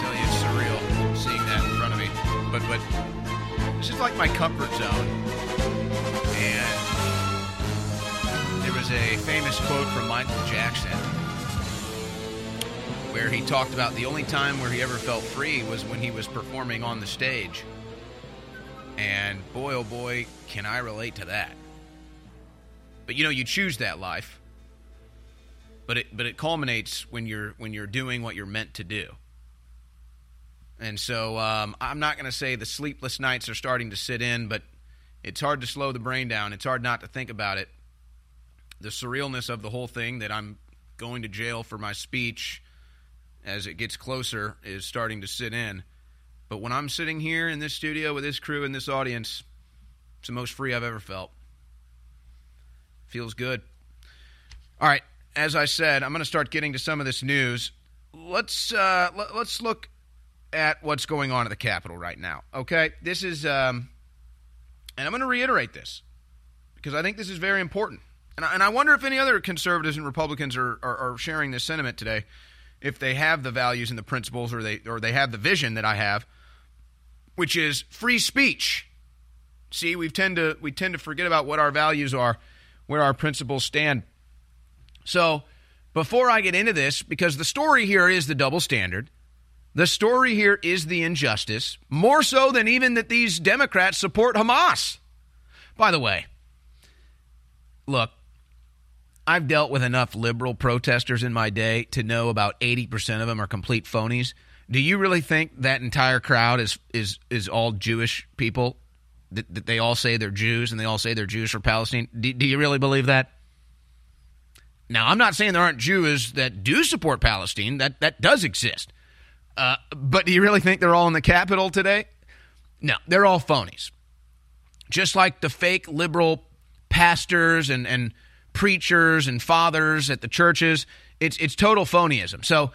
Tell you, it's surreal seeing that in front of me. But but this is like my comfort zone. A famous quote from Michael Jackson where he talked about the only time where he ever felt free was when he was performing on the stage. And boy, oh boy, can I relate to that. But you know, you choose that life. But it but it culminates when you're when you're doing what you're meant to do. And so um, I'm not going to say the sleepless nights are starting to sit in, but it's hard to slow the brain down. It's hard not to think about it. The surrealness of the whole thing that I'm going to jail for my speech as it gets closer is starting to sit in. But when I'm sitting here in this studio with this crew and this audience, it's the most free I've ever felt. Feels good. All right, as I said, I'm going to start getting to some of this news. Let's uh, let, let's look at what's going on at the Capitol right now. Okay, this is, um, and I'm going to reiterate this because I think this is very important. And I, and I wonder if any other conservatives and Republicans are, are, are sharing this sentiment today, if they have the values and the principles, or they or they have the vision that I have, which is free speech. See, we tend to we tend to forget about what our values are, where our principles stand. So, before I get into this, because the story here is the double standard, the story here is the injustice, more so than even that these Democrats support Hamas. By the way, look, I've dealt with enough liberal protesters in my day to know about 80% of them are complete phonies. Do you really think that entire crowd is is is all Jewish people? That, that they all say they're Jews and they all say they're Jews for Palestine? Do, do you really believe that? Now, I'm not saying there aren't Jews that do support Palestine. That that does exist. Uh, but do you really think they're all in the Capitol today? No, they're all phonies. Just like the fake liberal pastors and, and preachers and fathers at the churches, it's it's total phonyism. So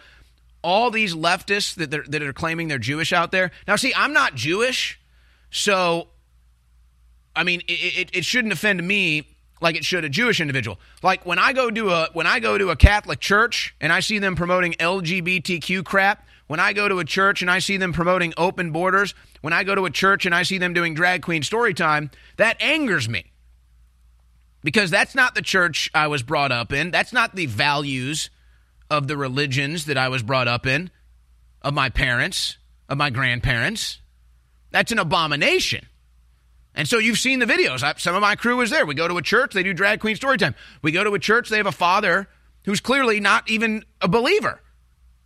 all these leftists that that are claiming they're Jewish out there. Now, see, I'm not Jewish, so I mean, it, it, it shouldn't offend me like it should a Jewish individual. Like when I go to a when I go to a Catholic church and I see them promoting LGBTQ crap, when I go to a church and I see them promoting open borders, when I go to a church and I see them doing drag queen story time, that angers me. Because that's not the church I was brought up in. That's not the values of the religions that I was brought up in, of my parents, of my grandparents. That's an abomination. And so you've seen the videos. I, some of my crew is there. We go to a church, they do drag queen story time. We go to a church, they have a father who's clearly not even a believer.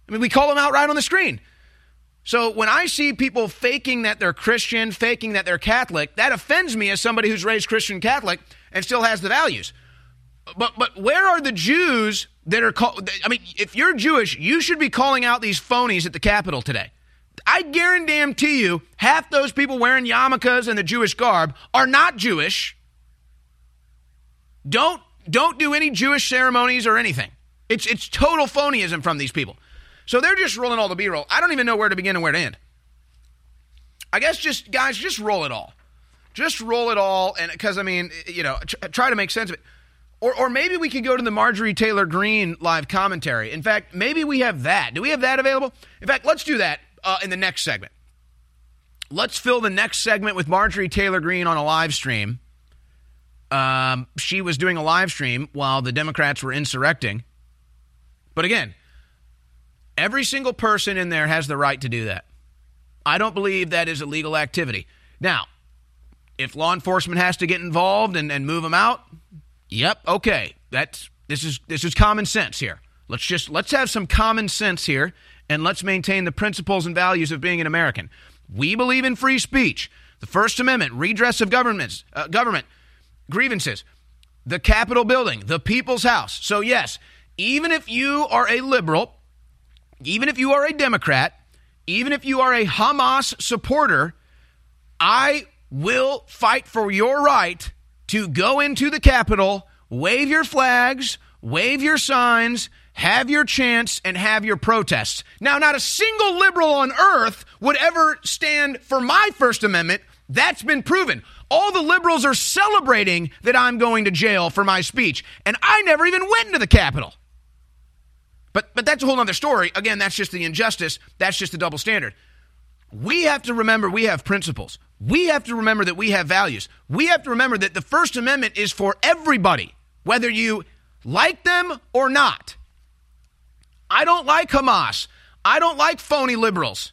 I mean, we call him out right on the screen. So when I see people faking that they're Christian, faking that they're Catholic, that offends me as somebody who's raised Christian Catholic and still has the values. But but where are the Jews that are called? I mean, if you're Jewish, you should be calling out these phonies at the Capitol today. I guarantee you, half those people wearing yarmulkes and the Jewish garb are not Jewish. Don't don't do any Jewish ceremonies or anything. It's it's total phonyism from these people. So they're just rolling all the B-roll. I don't even know where to begin and where to end. I guess just guys, just roll it all. Just roll it all, and because I mean, you know, try to make sense of it. Or, or maybe we could go to the Marjorie Taylor Greene live commentary. In fact, maybe we have that. Do we have that available? In fact, let's do that uh, in the next segment. Let's fill the next segment with Marjorie Taylor Greene on a live stream. Um, she was doing a live stream while the Democrats were insurrecting. But again, every single person in there has the right to do that. I don't believe that is illegal activity. Now, if law enforcement has to get involved and, and move them out, yep, okay. That's this is this is common sense here. Let's just let's have some common sense here and let's maintain the principles and values of being an American. We believe in free speech, the First Amendment, redress of governments, uh, government grievances, the Capitol building, the People's House. So yes, even if you are a liberal, even if you are a Democrat, even if you are a Hamas supporter, I will fight for your right to go into the Capitol, wave your flags, wave your signs, have your chance, and have your protests. Now, not a single liberal on earth would ever stand for my First Amendment. That's been proven. All the liberals are celebrating that I'm going to jail for my speech, and I never even went into the Capitol. But, but that's a whole other story. Again, that's just the injustice. That's just the double standard. We have to remember we have principles. We have to remember that we have values. We have to remember that the First Amendment is for everybody, whether you like them or not. I don't like Hamas. I don't like phony liberals.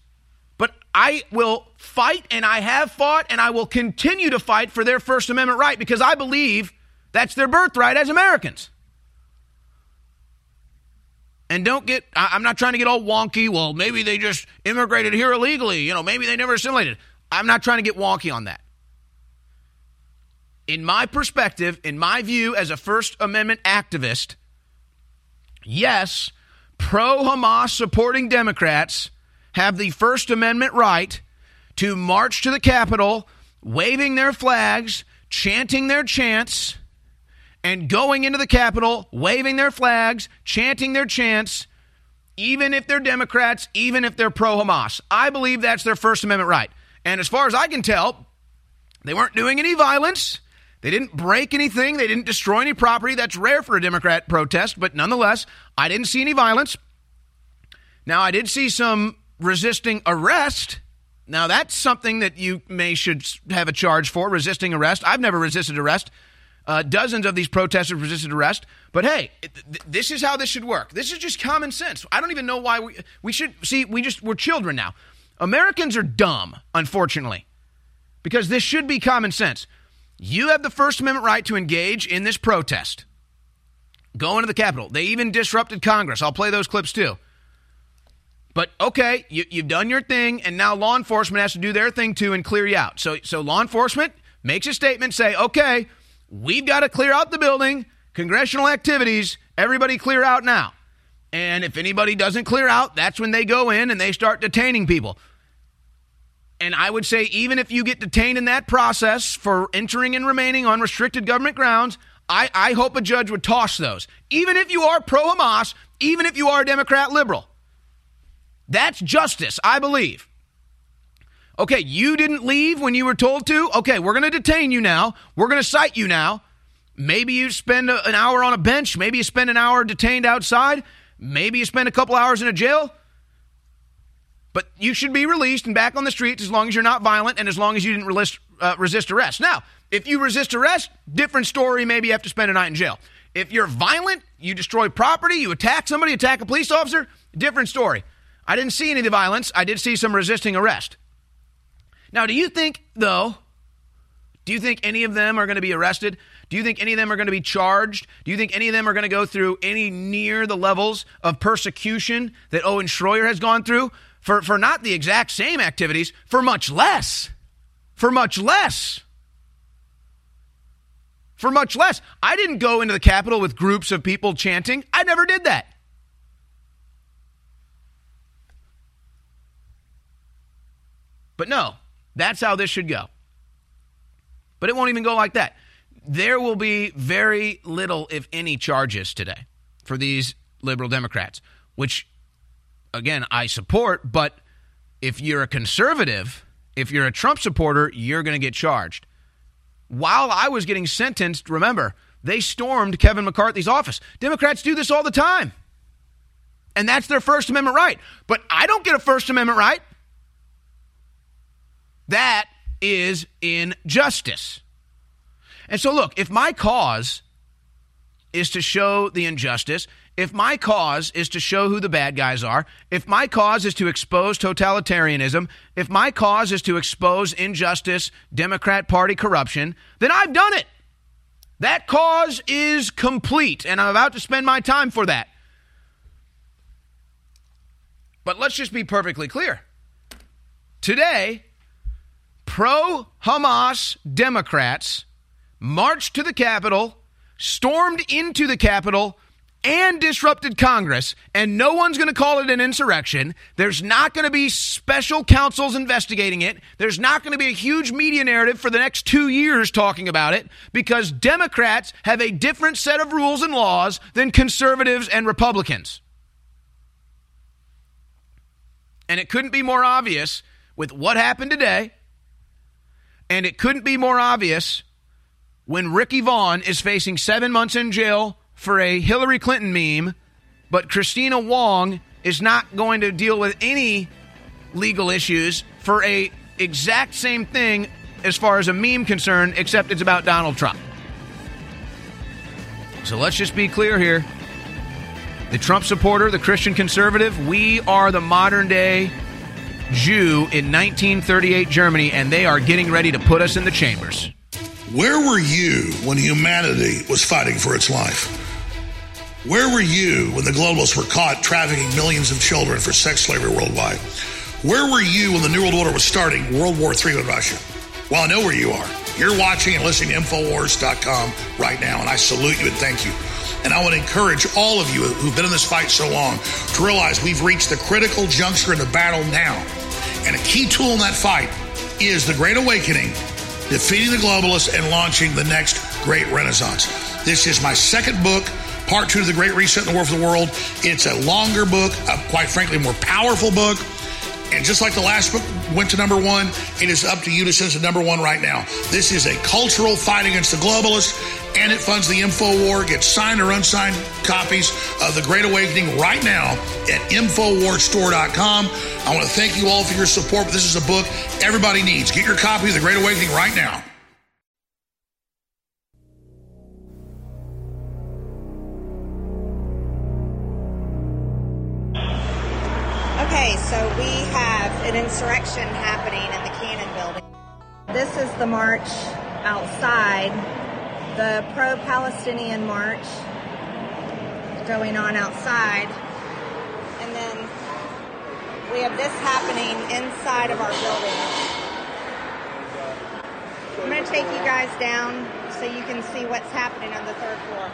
But I will fight and I have fought and I will continue to fight for their First Amendment right because I believe that's their birthright as Americans. And don't get, I'm not trying to get all wonky. Well, maybe they just immigrated here illegally. You know, maybe they never assimilated. I'm not trying to get wonky on that. In my perspective, in my view as a First Amendment activist, yes, pro Hamas supporting Democrats have the First Amendment right to march to the Capitol, waving their flags, chanting their chants, and going into the Capitol, waving their flags, chanting their chants, even if they're Democrats, even if they're pro Hamas. I believe that's their First Amendment right. And as far as I can tell, they weren't doing any violence. They didn't break anything. They didn't destroy any property. That's rare for a Democrat protest, but nonetheless, I didn't see any violence. Now, I did see some resisting arrest. Now, that's something that you may should have a charge for resisting arrest. I've never resisted arrest. Uh, dozens of these protesters resisted arrest. But hey, th- this is how this should work. This is just common sense. I don't even know why we we should see. We just we're children now. Americans are dumb, unfortunately, because this should be common sense. You have the First Amendment right to engage in this protest. Go into the Capitol. They even disrupted Congress. I'll play those clips too. But okay, you, you've done your thing, and now law enforcement has to do their thing too and clear you out. So, so law enforcement makes a statement, say, okay, we've got to clear out the building, congressional activities, everybody clear out now. And if anybody doesn't clear out, that's when they go in and they start detaining people. And I would say, even if you get detained in that process for entering and remaining on restricted government grounds, I, I hope a judge would toss those. Even if you are pro Hamas, even if you are a Democrat liberal. That's justice, I believe. Okay, you didn't leave when you were told to. Okay, we're going to detain you now. We're going to cite you now. Maybe you spend a- an hour on a bench. Maybe you spend an hour detained outside. Maybe you spend a couple hours in a jail. But you should be released and back on the streets as long as you're not violent and as long as you didn't resist, uh, resist arrest. Now, if you resist arrest, different story. Maybe you have to spend a night in jail. If you're violent, you destroy property, you attack somebody, attack a police officer, different story. I didn't see any of the violence. I did see some resisting arrest. Now, do you think, though, do you think any of them are going to be arrested? Do you think any of them are going to be charged? Do you think any of them are going to go through any near the levels of persecution that Owen Schroyer has gone through for, for not the exact same activities, for much less? For much less. For much less. I didn't go into the Capitol with groups of people chanting. I never did that. But no, that's how this should go. But it won't even go like that. There will be very little, if any, charges today for these liberal Democrats, which, again, I support. But if you're a conservative, if you're a Trump supporter, you're going to get charged. While I was getting sentenced, remember, they stormed Kevin McCarthy's office. Democrats do this all the time. And that's their First Amendment right. But I don't get a First Amendment right. That is injustice. And so, look, if my cause is to show the injustice, if my cause is to show who the bad guys are, if my cause is to expose totalitarianism, if my cause is to expose injustice, Democrat Party corruption, then I've done it. That cause is complete, and I'm about to spend my time for that. But let's just be perfectly clear. Today, pro Hamas Democrats marched to the Capitol, stormed into the Capitol, and disrupted Congress, and no one's going to call it an insurrection. There's not going to be special counsels investigating it. There's not going to be a huge media narrative for the next two years talking about it because Democrats have a different set of rules and laws than conservatives and Republicans. And it couldn't be more obvious with what happened today. And it couldn't be more obvious when Ricky Vaughn is facing seven months in jail for a Hillary Clinton meme, but Kristina Wong is not going to deal with any legal issues for a exact same thing as far as a meme concerned, except it's about Donald Trump. So let's just be clear here. The Trump supporter, the Christian conservative, we are the modern day Jew in 1938 Germany, and they are getting ready to put us in the chambers. Where were you when humanity was fighting for its life? Where were you when the globalists were caught trafficking millions of children for sex slavery worldwide? Where were you when the New World Order was starting World War III with Russia? Well, I know where you are. You're watching and listening to Infowars.com right now, and I salute you and thank you. And I want to encourage all of you who've been in this fight so long to realize we've reached the critical juncture in the battle now. And a key tool in that fight is the Great Awakening, defeating the globalists and launching the next great renaissance. This is my second book, part two of the Great Reset in the War for the World. It's a longer book, a, quite frankly, more powerful book. And just like the last book went to number one, it is up to you to send to number one right now. This is a cultural fight against the globalists, and it funds the info war. Get signed or unsigned copies of The Great Awakening right now at InfoWarsStore.com. I want to thank you all for your support, but this is a book everybody needs. Get your copy of The Great Awakening right now. Insurrection happening in the Cannon building. This is the march outside, the pro Palestinian march going on outside. And then we have this happening inside of our building. I'm going to take you guys down so you can see what's happening on the third floor.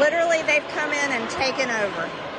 Literally, they've come in and taken over.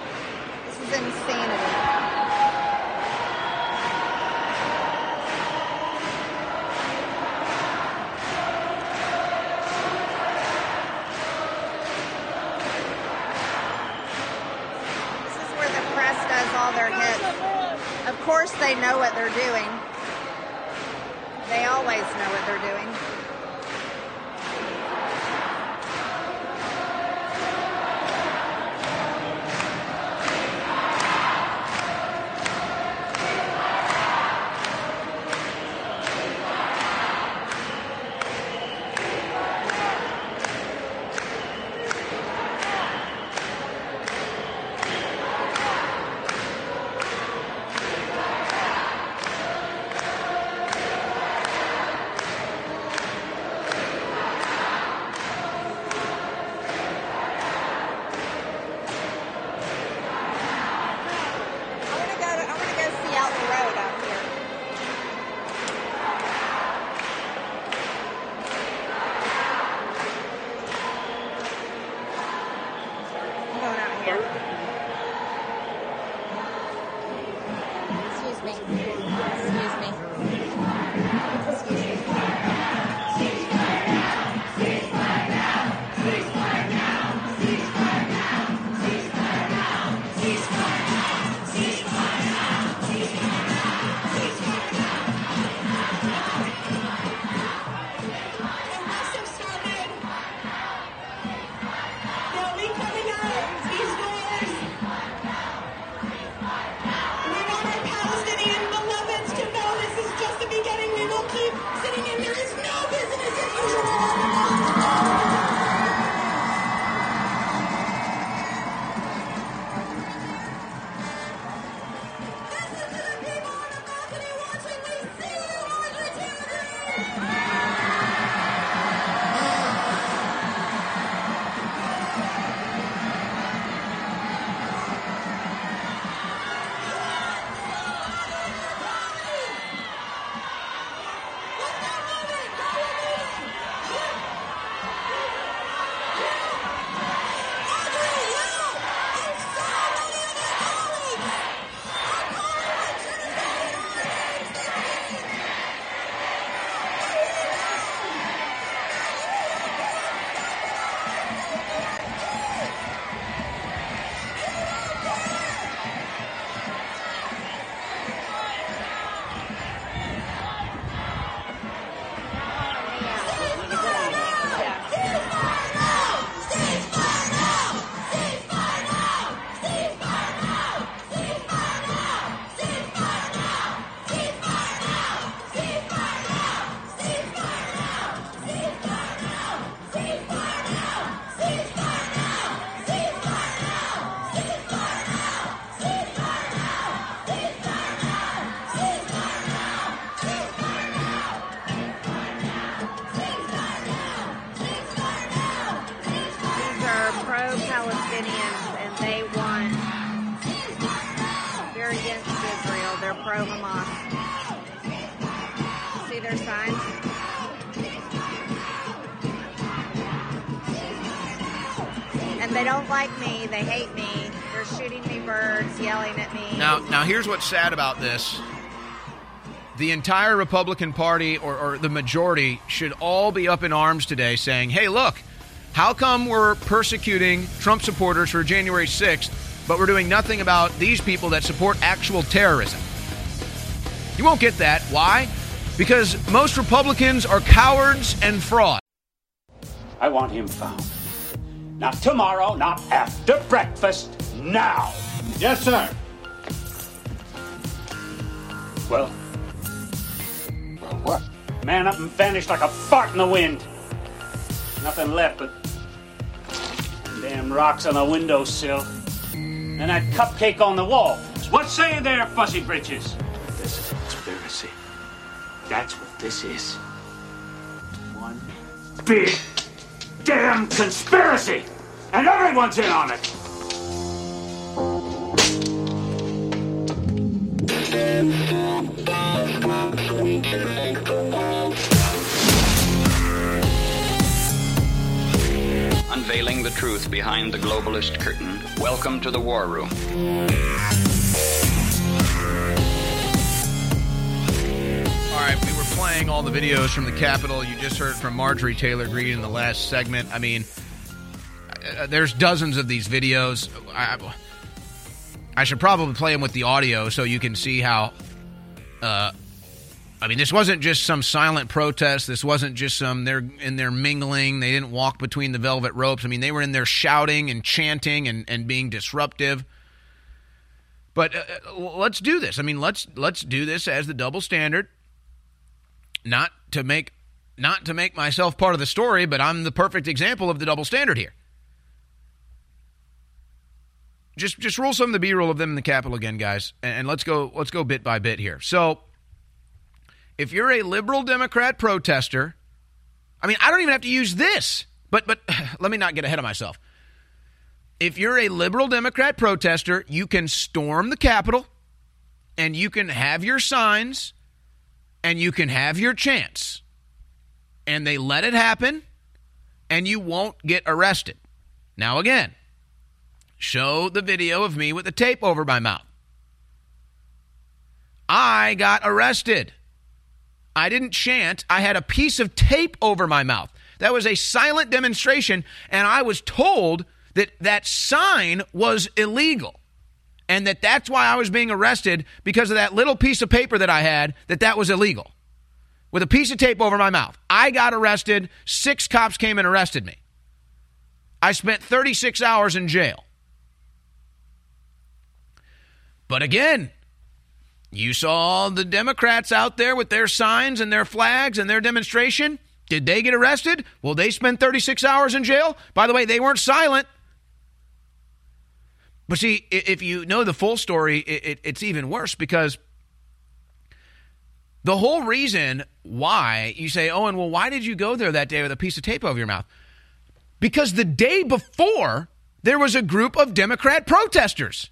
Sad about this. The entire Republican Party or, or the majority should all be up in arms today saying, hey, look, how come we're persecuting Trump supporters for January 6th, but we're doing nothing about these people that support actual terrorism? You won't get that. Why? Because most Republicans are cowards and frauds. I want him found. Not tomorrow, not after breakfast, now. Yes, sir. Man up and vanished like a fart in the wind. Nothing left but damn rocks on the windowsill and that cupcake on the wall. What say there, Fuzzy Britches? This is a conspiracy. That's what this is. One big damn conspiracy! And everyone's in on it! Truth behind the globalist curtain. Welcome to the War Room. All right, we were playing all the videos from the Capitol. You just heard from Marjorie Taylor Greene in the last segment. I mean, uh, there's dozens of these videos. I, I should probably play them with the audio so you can see how. Uh, I mean, this wasn't just some silent protest. This wasn't just some they're in there mingling. They didn't walk between the velvet ropes. I mean, they were in there shouting and chanting and, and being disruptive. But uh, uh, let's do this. I mean, let's let's do this as the double standard. Not to make not to make myself part of the story, but I'm the perfect example of the double standard here. Just just roll some of the B-roll of them in the Capitol again, guys, and, and let's go let's go bit by bit here. So, if you're a liberal Democrat protester, I mean, I don't even have to use this, but but let me not get ahead of myself. If you're a liberal Democrat protester, you can storm the Capitol and you can have your signs and you can have your chance. And they let it happen and you won't get arrested. Now, again, show the video of me with the tape over my mouth. I got arrested. I didn't chant, I had a piece of tape over my mouth. That was a silent demonstration, and I was told that that sign was illegal and that that's why I was being arrested because of that little piece of paper that I had that that was illegal with a piece of tape over my mouth. I got arrested. Six cops came and arrested me. I spent 36 hours in jail. But again, you saw the Democrats out there with their signs and their flags and their demonstration. Did they get arrested? Well, they spent 36 hours in jail. By the way, they weren't silent. But see, if you know the full story, it's even worse because the whole reason why you say, Owen, well, why did you go there that day with a piece of tape over your mouth? Because the day before, there was a group of Democrat protesters.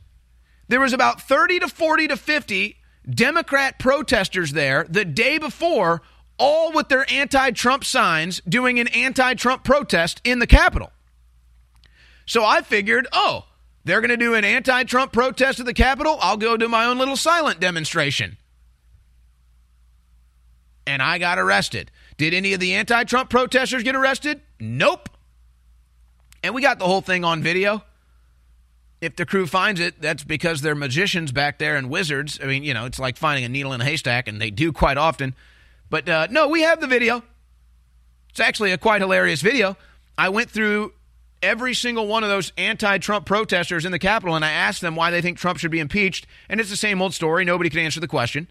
There was about 30 to 40 to 50 Democrat protesters there the day before, all with their anti Trump signs doing an anti Trump protest in the Capitol. So I figured, oh, they're going to do an anti Trump protest at the Capitol. I'll go do my own little silent demonstration. And I got arrested. Did any of the anti Trump protesters get arrested? Nope. And we got the whole thing on video. If the crew finds it, that's because they're magicians back there and wizards. I mean, you know, it's like finding a needle in a haystack, and they do quite often. But uh, no, we have the video. It's actually a quite hilarious video. I went through every single one of those anti Trump protesters in the Capitol and I asked them why they think Trump should be impeached. And it's the same old story. Nobody could answer the question.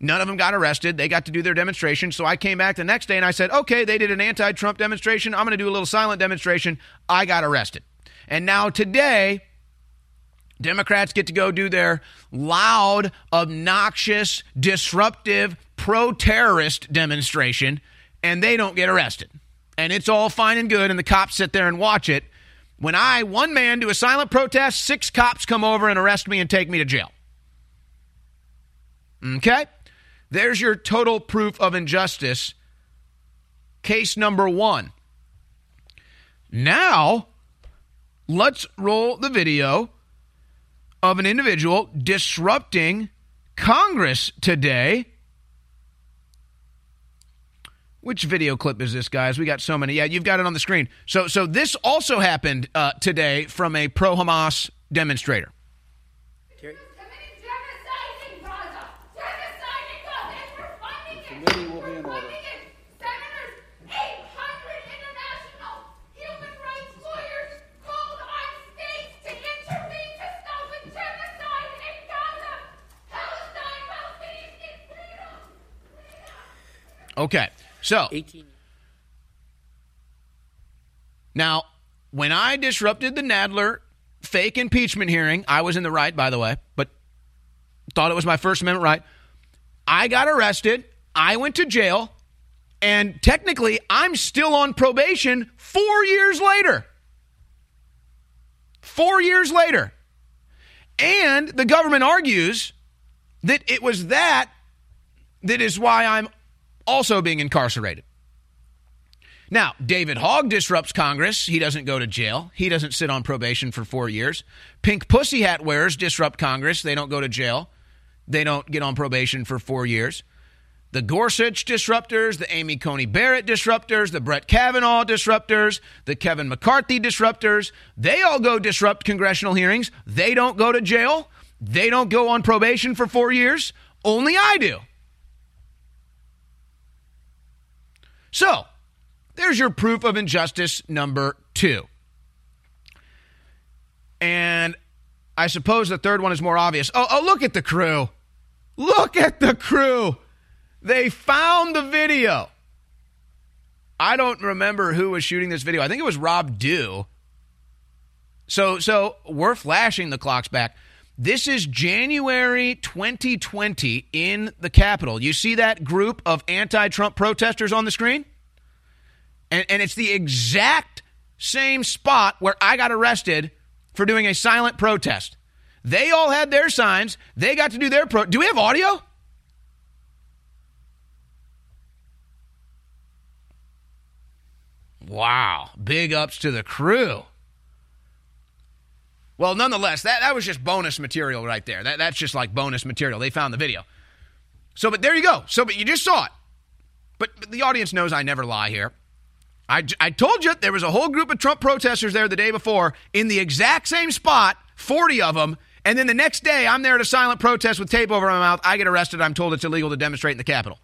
None of them got arrested. They got to do their demonstration. So I came back the next day and I said, okay, they did an anti Trump demonstration. I'm going to do a little silent demonstration. I got arrested. And now today, Democrats get to go do their loud, obnoxious, disruptive, pro terrorist demonstration, and they don't get arrested. And it's all fine and good, and the cops sit there and watch it. When I, one man, do a silent protest, six cops come over and arrest me and take me to jail. Okay? There's your total proof of injustice. Case number one. Now, let's roll the video of an individual disrupting Congress today. Which video clip is this, guys? We got so many. Yeah, you've got it on the screen. So, so this also happened uh, today from a pro Hamas demonstrator. Okay, so now when I disrupted the Nadler fake impeachment hearing, I was in the right, by the way, but thought it was my First Amendment right. I got arrested. I went to jail, and technically, I'm still on probation four years later. Four years later. And the government argues that it was that that is why I'm also being incarcerated. Now, David Hogg disrupts Congress. He doesn't go to jail. He doesn't sit on probation for four years. Pink pussy hat wearers disrupt Congress. They don't go to jail. They don't get on probation for four years. The Gorsuch disruptors, the Amy Coney Barrett disruptors, the Brett Kavanaugh disruptors, the Kevin McCarthy disruptors, they all go disrupt congressional hearings. They don't go to jail. They don't go on probation for four years. Only I do. So, there's your proof of injustice number two. And I suppose the third one is more obvious. Oh, oh, look at the crew. Look at the crew. They found the video. I don't remember who was shooting this video. I think it was Rob Dew. So, so we're flashing the clocks back. This is January 2020 in the Capitol. You see that group of anti Trump protesters on the screen? And, and it's the exact same spot where I got arrested for doing a silent protest. They all had their signs. They got to do their pro. Do we have audio? Wow. Big ups to the crew. Well, nonetheless, that, that was just bonus material right there. That, that's just like bonus material. They found the video. So, but there you go. So, but you just saw it. But, but the audience knows I never lie here. I, I told you there was a whole group of Trump protesters there the day before in the exact same spot, 40 of them. And then the next day, I'm there at a silent protest with tape over my mouth. I get arrested. I'm told it's illegal to demonstrate in the Capitol.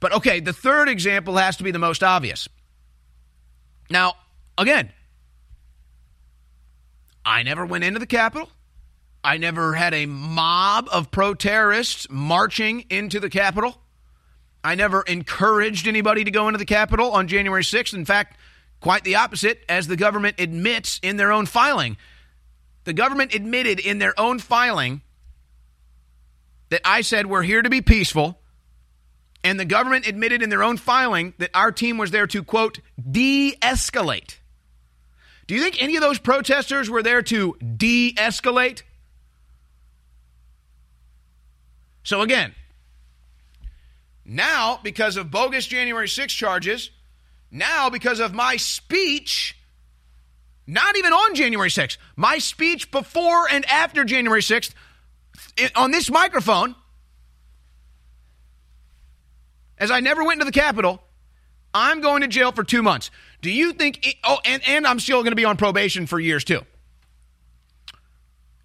But okay, the third example has to be the most obvious. Now, again, I never went into the Capitol. I never had a mob of pro terrorists marching into the Capitol. I never encouraged anybody to go into the Capitol on January 6th. In fact, quite the opposite, as the government admits in their own filing. The government admitted in their own filing that I said we're here to be peaceful. And the government admitted in their own filing that our team was there to, quote, de escalate. Do you think any of those protesters were there to de escalate? So, again, now because of bogus January 6 charges, now because of my speech, not even on January 6th, my speech before and after January 6th on this microphone, as I never went into the Capitol, I'm going to jail for two months. Do you think? It, oh, and, and I'm still going to be on probation for years too.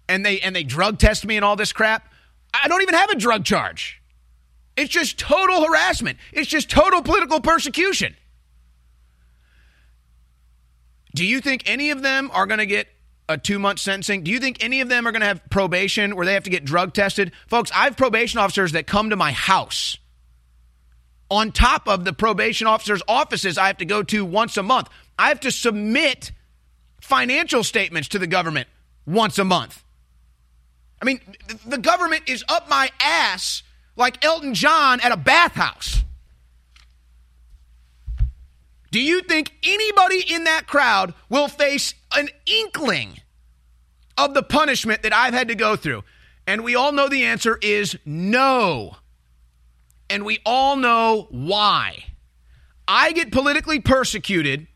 And they and they drug test me and all this crap. I don't even have a drug charge. It's just total harassment. It's just total political persecution. Do you think any of them are going to get a two month sentencing? Do you think any of them are going to have probation where they have to get drug tested? Folks, I have probation officers that come to my house on top of the probation officer's offices I have to go to once a month. I have to submit financial statements to the government once a month. I mean, the government is up my ass like Elton John at a bathhouse. Do you think anybody in that crowd will face an inkling of the punishment that I've had to go through? And we all know the answer is no. And we all know why. I get politically persecuted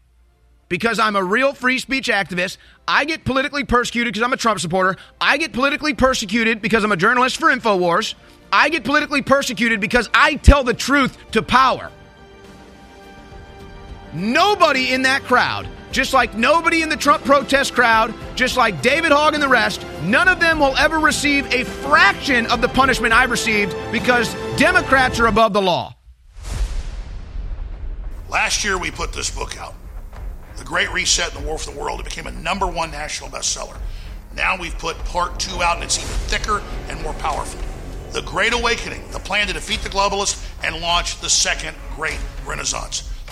because I'm a real free speech activist. I get politically persecuted because I'm a Trump supporter. I get politically persecuted because I'm a journalist for InfoWars. I get politically persecuted because I tell the truth to power. Nobody in that crowd, just like nobody in the Trump protest crowd, just like David Hogg and the rest, none of them will ever receive a fraction of the punishment I've received because Democrats are above the law. Last year, we put this book out, The Great Reset and the War for the World. It became a number one national bestseller. Now we've put part two out, and it's even thicker and more powerful. The Great Awakening, the plan to defeat the globalists and launch the second great renaissance.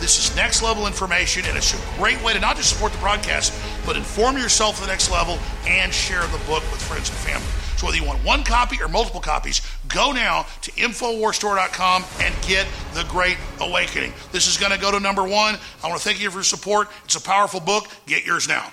This is next level information, and it's a great way to not just support the broadcast, but inform yourself to the next level and share the book with friends and family. So whether you want one copy or multiple copies, go now to InfoWarsStore.com and get The Great Awakening. This is going to go to number one. I want to thank you for your support. It's a powerful book. Get yours now.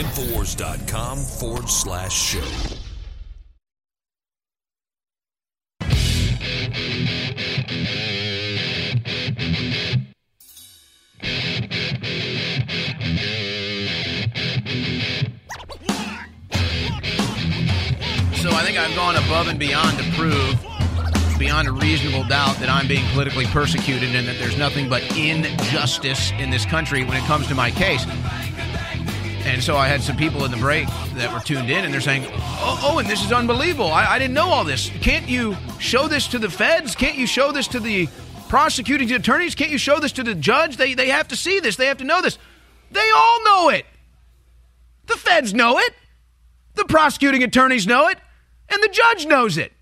Infowars.com forward slash show. So I think I've gone above and beyond to prove, beyond a reasonable doubt, that I'm being politically persecuted and that there's nothing but injustice in this country when it comes to my case. And so I had some people in the break that were tuned in and they're saying, Oh, oh and this is unbelievable. I, I didn't know all this. Can't you show this to the feds? Can't you show this to the prosecuting attorneys? Can't you show this to the judge? They, they have to see this. They have to know this. They all know it. The feds know it. The prosecuting attorneys know it. And the judge knows it.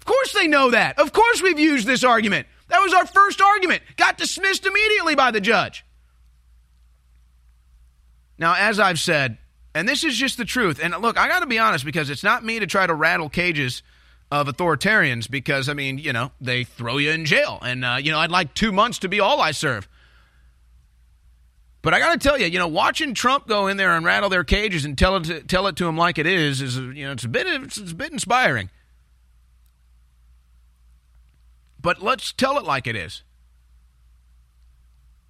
Of course they know that. Of course we've used this argument. That was our first argument. Got dismissed immediately by the judge. Now, as I've said, and this is just the truth, and look, I got to be honest because it's not me to try to rattle cages of authoritarians because, I mean, you know, they throw you in jail. And, uh, you know, I'd like two months to be all I serve. But I got to tell you, you know, watching Trump go in there and rattle their cages and tell it to, tell it to them like it is is you know it's a bit it's, it's a bit inspiring. But let's tell it like it is.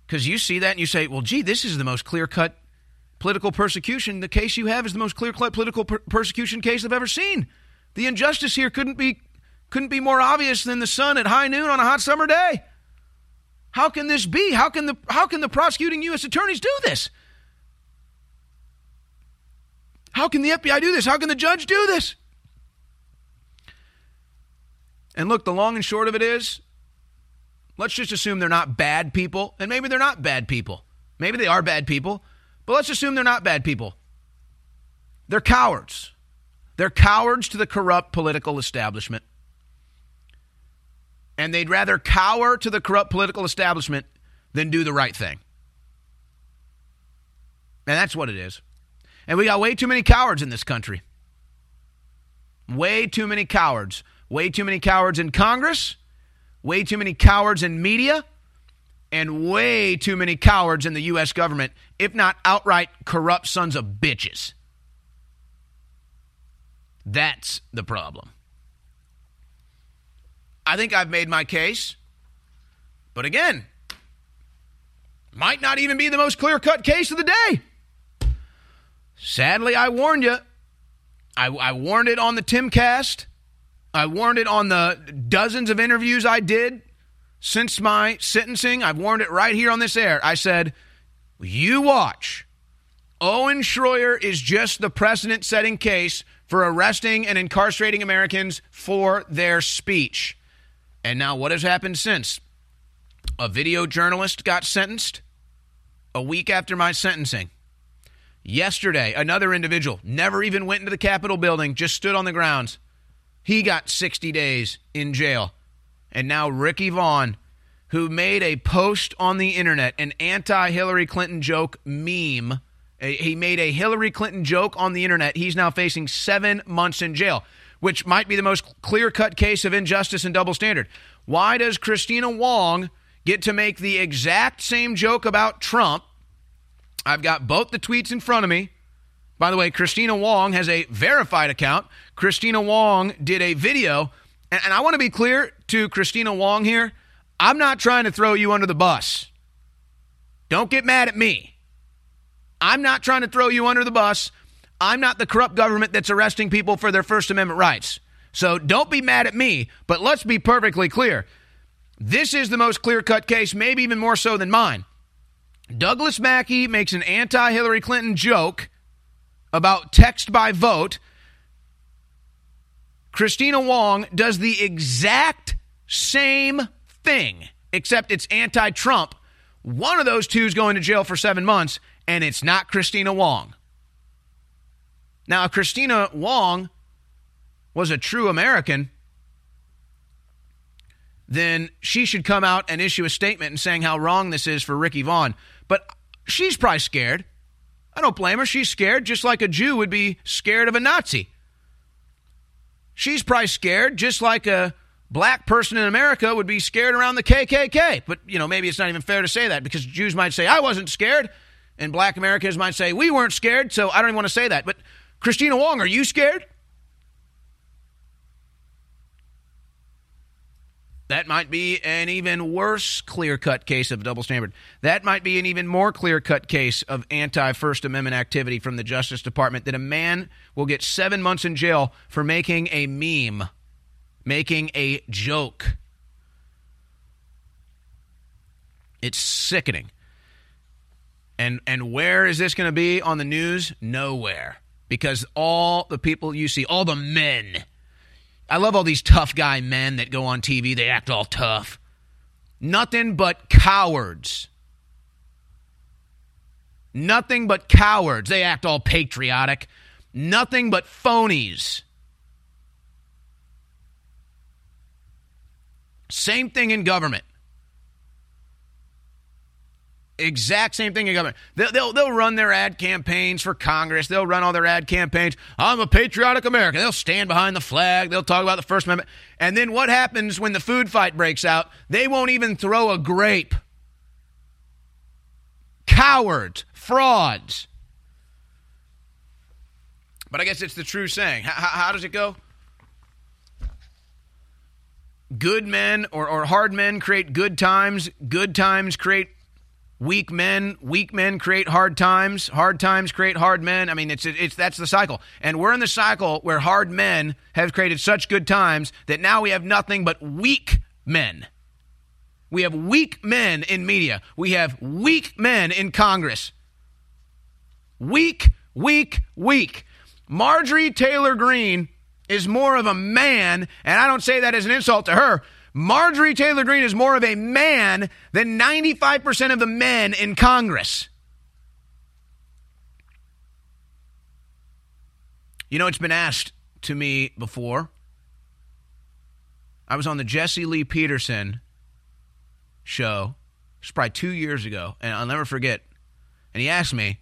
Because you see that and you say, well, gee, this is the most clear cut political persecution. The case you have is the most clear cut political per- persecution case I've ever seen. The injustice here couldn't be couldn't be more obvious than the sun at high noon on a hot summer day. How can this be? How can the how can the prosecuting U.S. attorneys do this? How can the FBI do this? How can the judge do this? And look, the long and short of it is, let's just assume they're not bad people, and maybe they're not bad people. Maybe they are bad people, but let's assume they're not bad people. They're cowards. They're cowards to the corrupt political establishment and they'd rather cower to the corrupt political establishment than do the right thing. And that's what it is. And we got way too many cowards in this country. Way too many cowards. Way too many cowards in Congress. Way too many cowards in media. And way too many cowards in the U.S. government, if not outright corrupt sons of bitches. That's the problem. I think I've made my case. But again, might not even be the most clear cut case of the day. Sadly, I warned you. I, I warned it on the Timcast. I warned it on the dozens of interviews I did since my sentencing. I've warned it right here on this air. I said, you watch. Owen Schroyer is just the precedent setting case for arresting and incarcerating Americans for their speech. And now, what has happened since? A video journalist got sentenced a week after my sentencing. Yesterday, another individual never even went into the Capitol building, just stood on the grounds. He got 60 days in jail. And now, Ricky Vaughn, who made a post on the internet, an anti Hillary Clinton joke meme. He made a Hillary Clinton joke on the internet. He's now facing seven months in jail, which might be the most clear cut case of injustice and double standard. Why does Kristina Wong get to make the exact same joke about Trump? I've got both the tweets in front of me. By the way, Kristina Wong has a verified account. Kristina Wong did a video, and, and I want to be clear to Kristina Wong here. I'm not trying to throw you under the bus. Don't get mad at me. I'm not trying to throw you under the bus. I'm not the corrupt government that's arresting people for their First Amendment rights. So don't be mad at me, but let's be perfectly clear. This is the most clear cut case, maybe even more so than mine. Douglas Mackey makes an anti Hillary Clinton joke about text by vote. Kristina Wong does the exact same thing, except it's anti Trump. One of those two is going to jail for seven months, and it's not Kristina Wong. Now, if Kristina Wong was a true American, then she should come out and issue a statement and saying how wrong this is for Ricky Vaughn. But she's probably scared. I don't blame her. She's scared, just like a Jew would be scared of a Nazi. She's probably scared, just like a black person in America would be scared around the KKK. But, you know, maybe it's not even fair to say that because Jews might say, I wasn't scared. And black Americans might say, we weren't scared. So I don't even want to say that. But Kristina Wong, are you scared? That might be an even worse clear cut case of double standard. That might be an even more clear cut case of anti First Amendment activity from the Justice Department that a man will get seven months in jail for making a meme, making a joke. It's sickening. And, and where is this going to be on the news? Nowhere. Because all the people you see, all the men, I love all these tough guy men that go on TV. They act all tough. Nothing but cowards. Nothing but cowards. They act all patriotic. Nothing but phonies. Same thing in government. Exact same thing in government. They'll, they'll, they'll run their ad campaigns for Congress. They'll run all their ad campaigns. I'm a patriotic American. They'll stand behind the flag. They'll talk about the First Amendment. And then what happens when the food fight breaks out? They won't even throw a grape. Cowards, frauds. But I guess it's the true saying. How, how, how does it go? Good men or, or hard men create good times. Good times create weak men weak men create hard times hard times create hard men. I mean it's it's that's the cycle. And we're in the cycle where hard men have created such good times that now we have nothing but weak men. We have weak men in media. We have weak men in congress. Weak weak weak. Marjorie taylor greene is more of a man and i don't say that as an insult to her Marjorie Taylor Greene is more of a man than 95% of the men in Congress. You know, it's been asked to me before. I was on the Jesse Lee Peterson show. It's probably two years ago, and I'll never forget. And he asked me,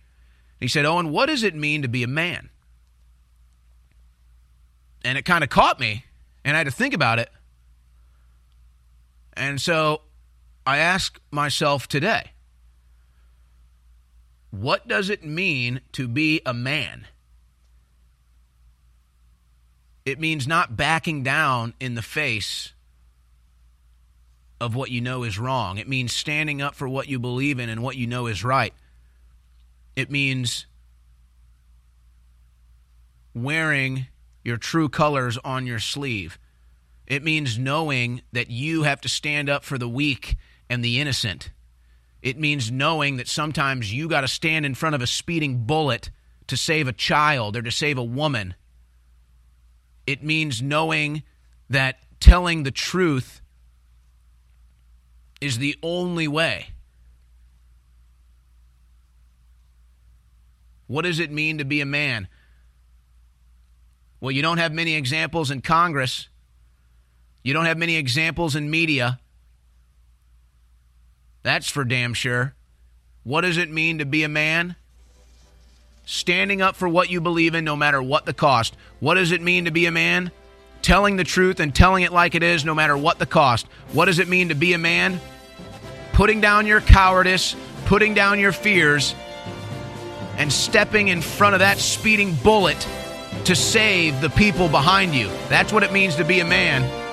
He said, Owen, what does it mean to be a man? And it kind of caught me, and I had to think about it. And so I ask myself today, what does it mean to be a man? It means not backing down in the face of what you know is wrong. It means standing up for what you believe in and what you know is right. It means wearing your true colors on your sleeve. It means knowing that you have to stand up for the weak and the innocent. It means knowing that sometimes you got to stand in front of a speeding bullet to save a child or to save a woman. It means knowing that telling the truth is the only way. What does it mean to be a man? Well, you don't have many examples in Congress. You don't have many examples in media. That's for damn sure. What does it mean to be a man? Standing up for what you believe in, no matter what the cost. What does it mean to be a man? Telling the truth and telling it like it is, no matter what the cost. What does it mean to be a man? Putting down your cowardice, putting down your fears, and stepping in front of that speeding bullet to save the people behind you. That's what it means to be a man.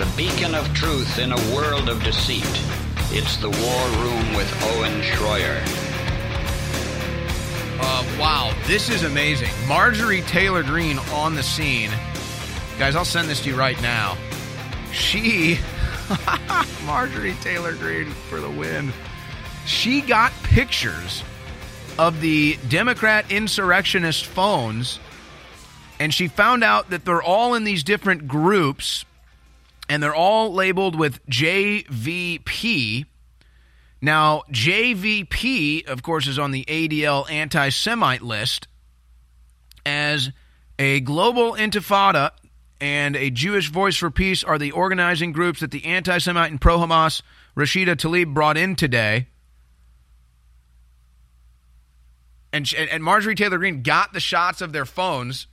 The beacon of truth in a world of deceit. It's the War Room with Owen Schroyer. Uh, wow, this is amazing. Marjorie Taylor Greene on the scene. Guys, I'll send this to you right now. She, Marjorie Taylor Greene for the win. She got pictures of the Democrat insurrectionist phones, and she found out that they're all in these different groups, and they're all labeled with JVP. Now, JVP, of course, is on the ADL anti Semite list as a global intifada and a Jewish voice for peace are the organizing groups that the anti Semite and pro Hamas Rashida Tlaib brought in today. And, and Marjorie Taylor Greene got the shots of their phones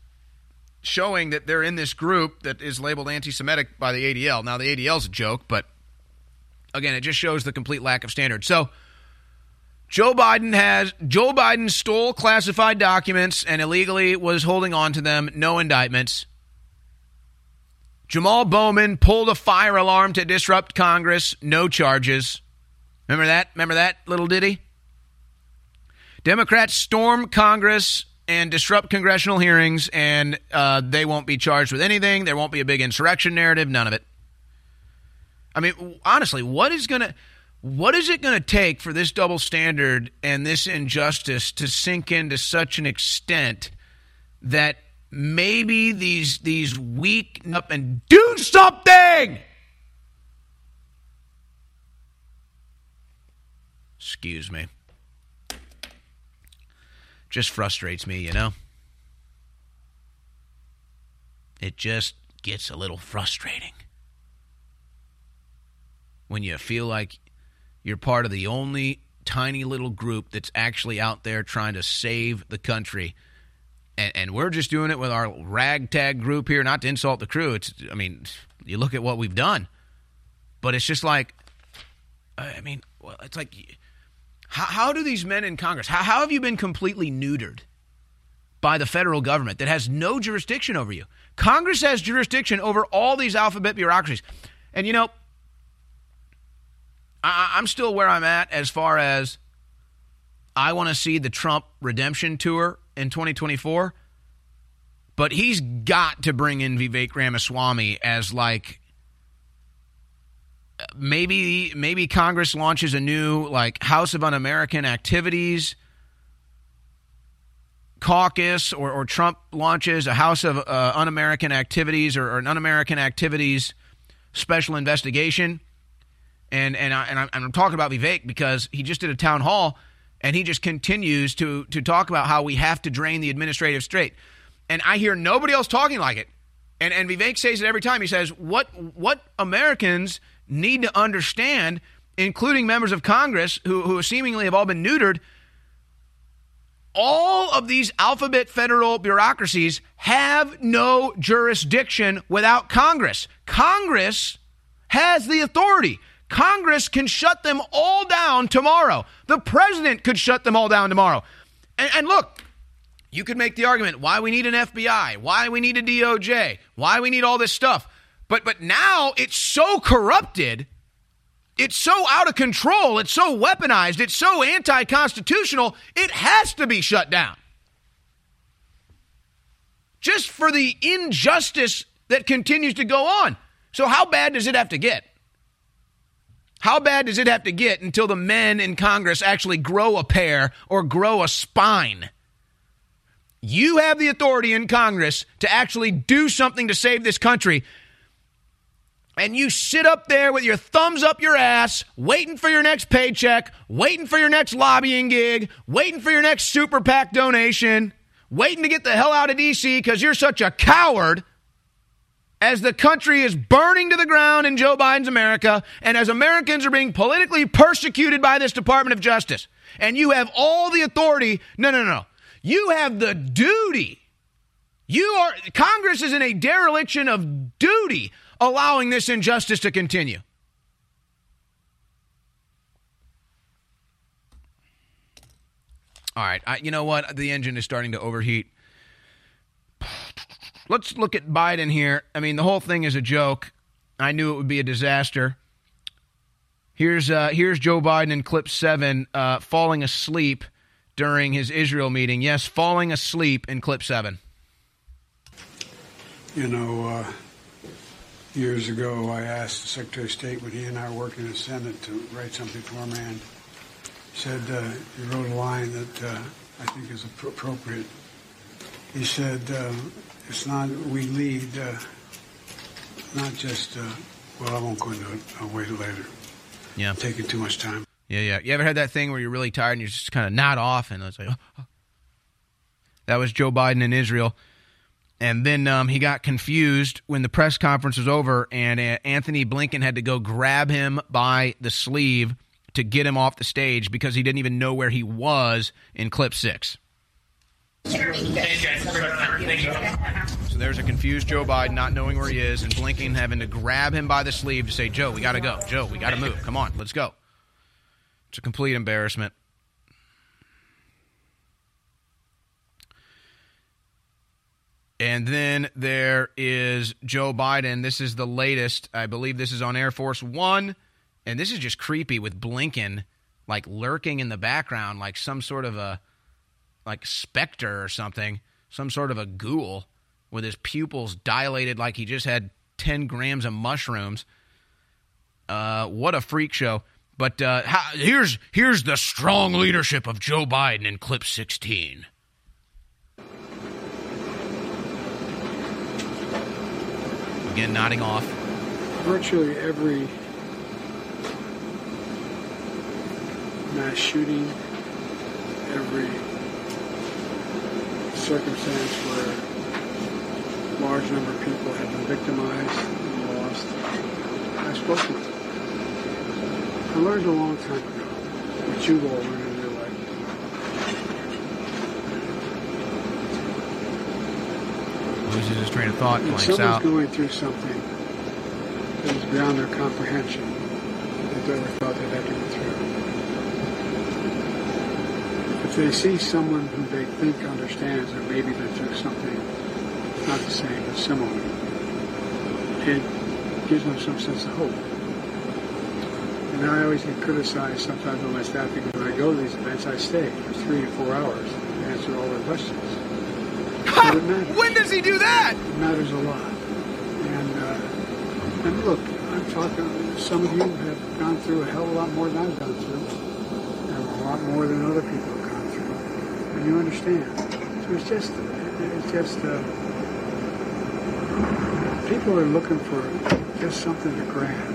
showing that they're in this group that is labeled anti Semitic by the ADL. Now, the ADL is a joke, but again, it just shows the complete lack of standard. So, Joe Biden has Joe Biden stole classified documents and illegally was holding on to them. No indictments. Jamal Bowman pulled a fire alarm to disrupt Congress. No charges. Remember that? Remember that little ditty? Democrats storm Congress and disrupt congressional hearings, and uh, they won't be charged with anything. There won't be a big insurrection narrative. None of it. I mean, honestly, what is to what is it to take for this double standard and this injustice to sink into such an extent that maybe these these weak up and do something? Excuse me. Just frustrates me, you know. It just gets a little frustrating when you feel like you're part of the only tiny little group that's actually out there trying to save the country. And, and we're just doing it with our ragtag group here, not to insult the crew. It's, I mean, you look at what we've done, but it's just like, I mean, well, it's like, how, how do these men in Congress, how, how have you been completely neutered by the federal government that has no jurisdiction over you? Congress has jurisdiction over all these alphabet bureaucracies. And you know, I, I'm still where I'm at as far as I want to see the Trump redemption tour in 2024. But he's got to bring in Vivek Ramaswamy as like maybe maybe Congress launches a new like House of Un-American Activities caucus or, or Trump launches a House of uh, Un-American Activities or, or an Un-American Activities special investigation. And and I, and I'm, I'm talking about Vivek because he just did a town hall and he just continues to to talk about how we have to drain the administrative state. And I hear nobody else talking like it. And and Vivek says it every time. He says what what Americans need to understand, including members of Congress who who seemingly have all been neutered. All of these alphabet federal bureaucracies have no jurisdiction without Congress. Congress has the authority. Congress can shut them all down tomorrow. The president could shut them all down tomorrow. And, and, look, you could make the argument why we need an FBI, why we need a DOJ, why we need all this stuff. But but now it's so corrupted, it's so out of control, it's so weaponized, it's so anti-constitutional, it has to be shut down. Just for the injustice that continues to go on. So how bad does it have to get? How bad does it have to get until the men in Congress actually grow a pair or grow a spine? You have the authority in Congress to actually do something to save this country. And you sit up there with your thumbs up your ass, waiting for your next paycheck, waiting for your next lobbying gig, waiting for your next super PAC donation, waiting to get the hell out of D.C. because you're such a coward as the country is burning to the ground in Joe Biden's America, and as Americans are being politically persecuted by this Department of Justice, and you have all the authority. No, no, no. You have the duty. You are, Congress is in a dereliction of duty allowing this injustice to continue. All right. I, you know what? The engine is starting to overheat let's look at Biden here. I mean, the whole thing is a joke. I knew it would be a disaster. Here's uh, here's Joe Biden in clip seven, uh, falling asleep during his Israel meeting. Yes, falling asleep in clip seven. You know, uh, years ago, I asked the Secretary of State when he and I were working in the Senate to write something for him, and he said uh, he wrote a line that uh, I think is appropriate. He said, uh, it's not, we lead, uh, not just, uh, well, I won't go into it. I'll wait later. Yeah. I'm Taking too much time. Yeah, yeah. You ever had that thing where you're really tired and you're just kind of nod off and it's like, oh. that was Joe Biden in Israel. And then um, he got confused when the press conference was over, and uh, Antony Blinken had to go grab him by the sleeve to get him off the stage because he didn't even know where he was in clip six. So there's a confused Joe Biden not knowing where he is, and Blinken having to grab him by the sleeve to say, Joe, we got to go. Joe, we got to move. Come on, let's go. It's a complete embarrassment. And then there is Joe Biden. This is the latest. I believe this is on Air Force One. And this is just creepy with Blinken like lurking in the background like some sort of a like specter or something, some sort of a ghoul with his pupils dilated like he just had 10 grams of mushrooms. Uh, what a freak show. But uh, how, here's here's the strong leadership of Joe Biden in clip 16. Again, nodding off. Virtually every mass shooting, every circumstance where a large number of people have been victimized and lost, I've spoken to. I learned a long time ago, that you've all learned in your life. Loses his train of thought, When blanks someone's out. going through something that is beyond their comprehension, that they ever thought they'd have to go through. If they see someone who they think understands or maybe been through something not the same but similar, it gives them some sense of hope. And I always get criticized sometimes by my staff because when I go to these events, I stay for three to four hours and answer all their questions. When does he do that? It matters a lot. And, uh, and look, I'm talking, some of you have gone through a hell of a lot more than I've gone through, and a lot more than other people have gone through. And you understand. So it's just, it's just, uh, people are looking for just something to grab.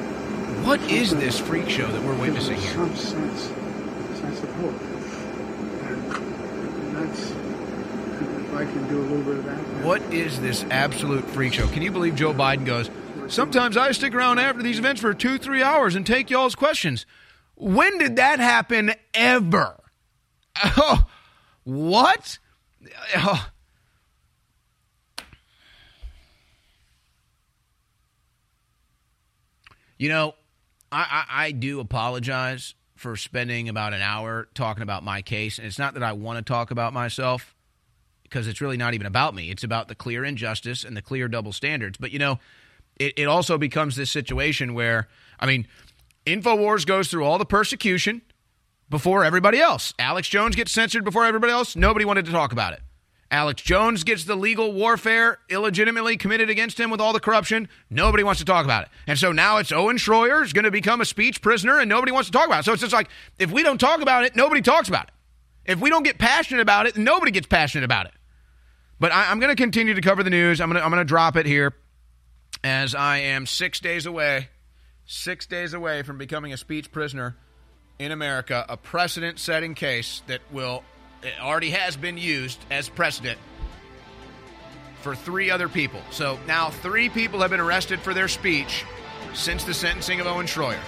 What is this freak show that we're witnessing here? Some sense, sense of hope. And, and that's, if I can do a little bit of that. What is this absolute freak show? Can you believe Joe Biden goes, Sometimes I stick around after these events for two, three hours and take y'all's questions. When did that happen ever? Oh, what? Oh. You know, I, I, I do apologize for spending about an hour talking about my case. And it's not that I want to talk about myself because it's really not even about me. It's about the clear injustice and the clear double standards. But, you know, it, it also becomes this situation where, I mean, InfoWars goes through all the persecution before everybody else. Alex Jones gets censored before everybody else. Nobody wanted to talk about it. Alex Jones gets the legal warfare illegitimately committed against him with all the corruption. Nobody wants to talk about it. And so now it's Owen Schroyer is going to become a speech prisoner and nobody wants to talk about it. So it's just like, if we don't talk about it, nobody talks about it. If we don't get passionate about it, nobody gets passionate about it. But I, am going to continue to cover the news. I'm going to I'm going to drop it here as I am six days away, six days away from becoming a speech prisoner in America, a precedent-setting case that will it already has been used as precedent for three other people. So now three people have been arrested for their speech since the sentencing of Owen Schroyer.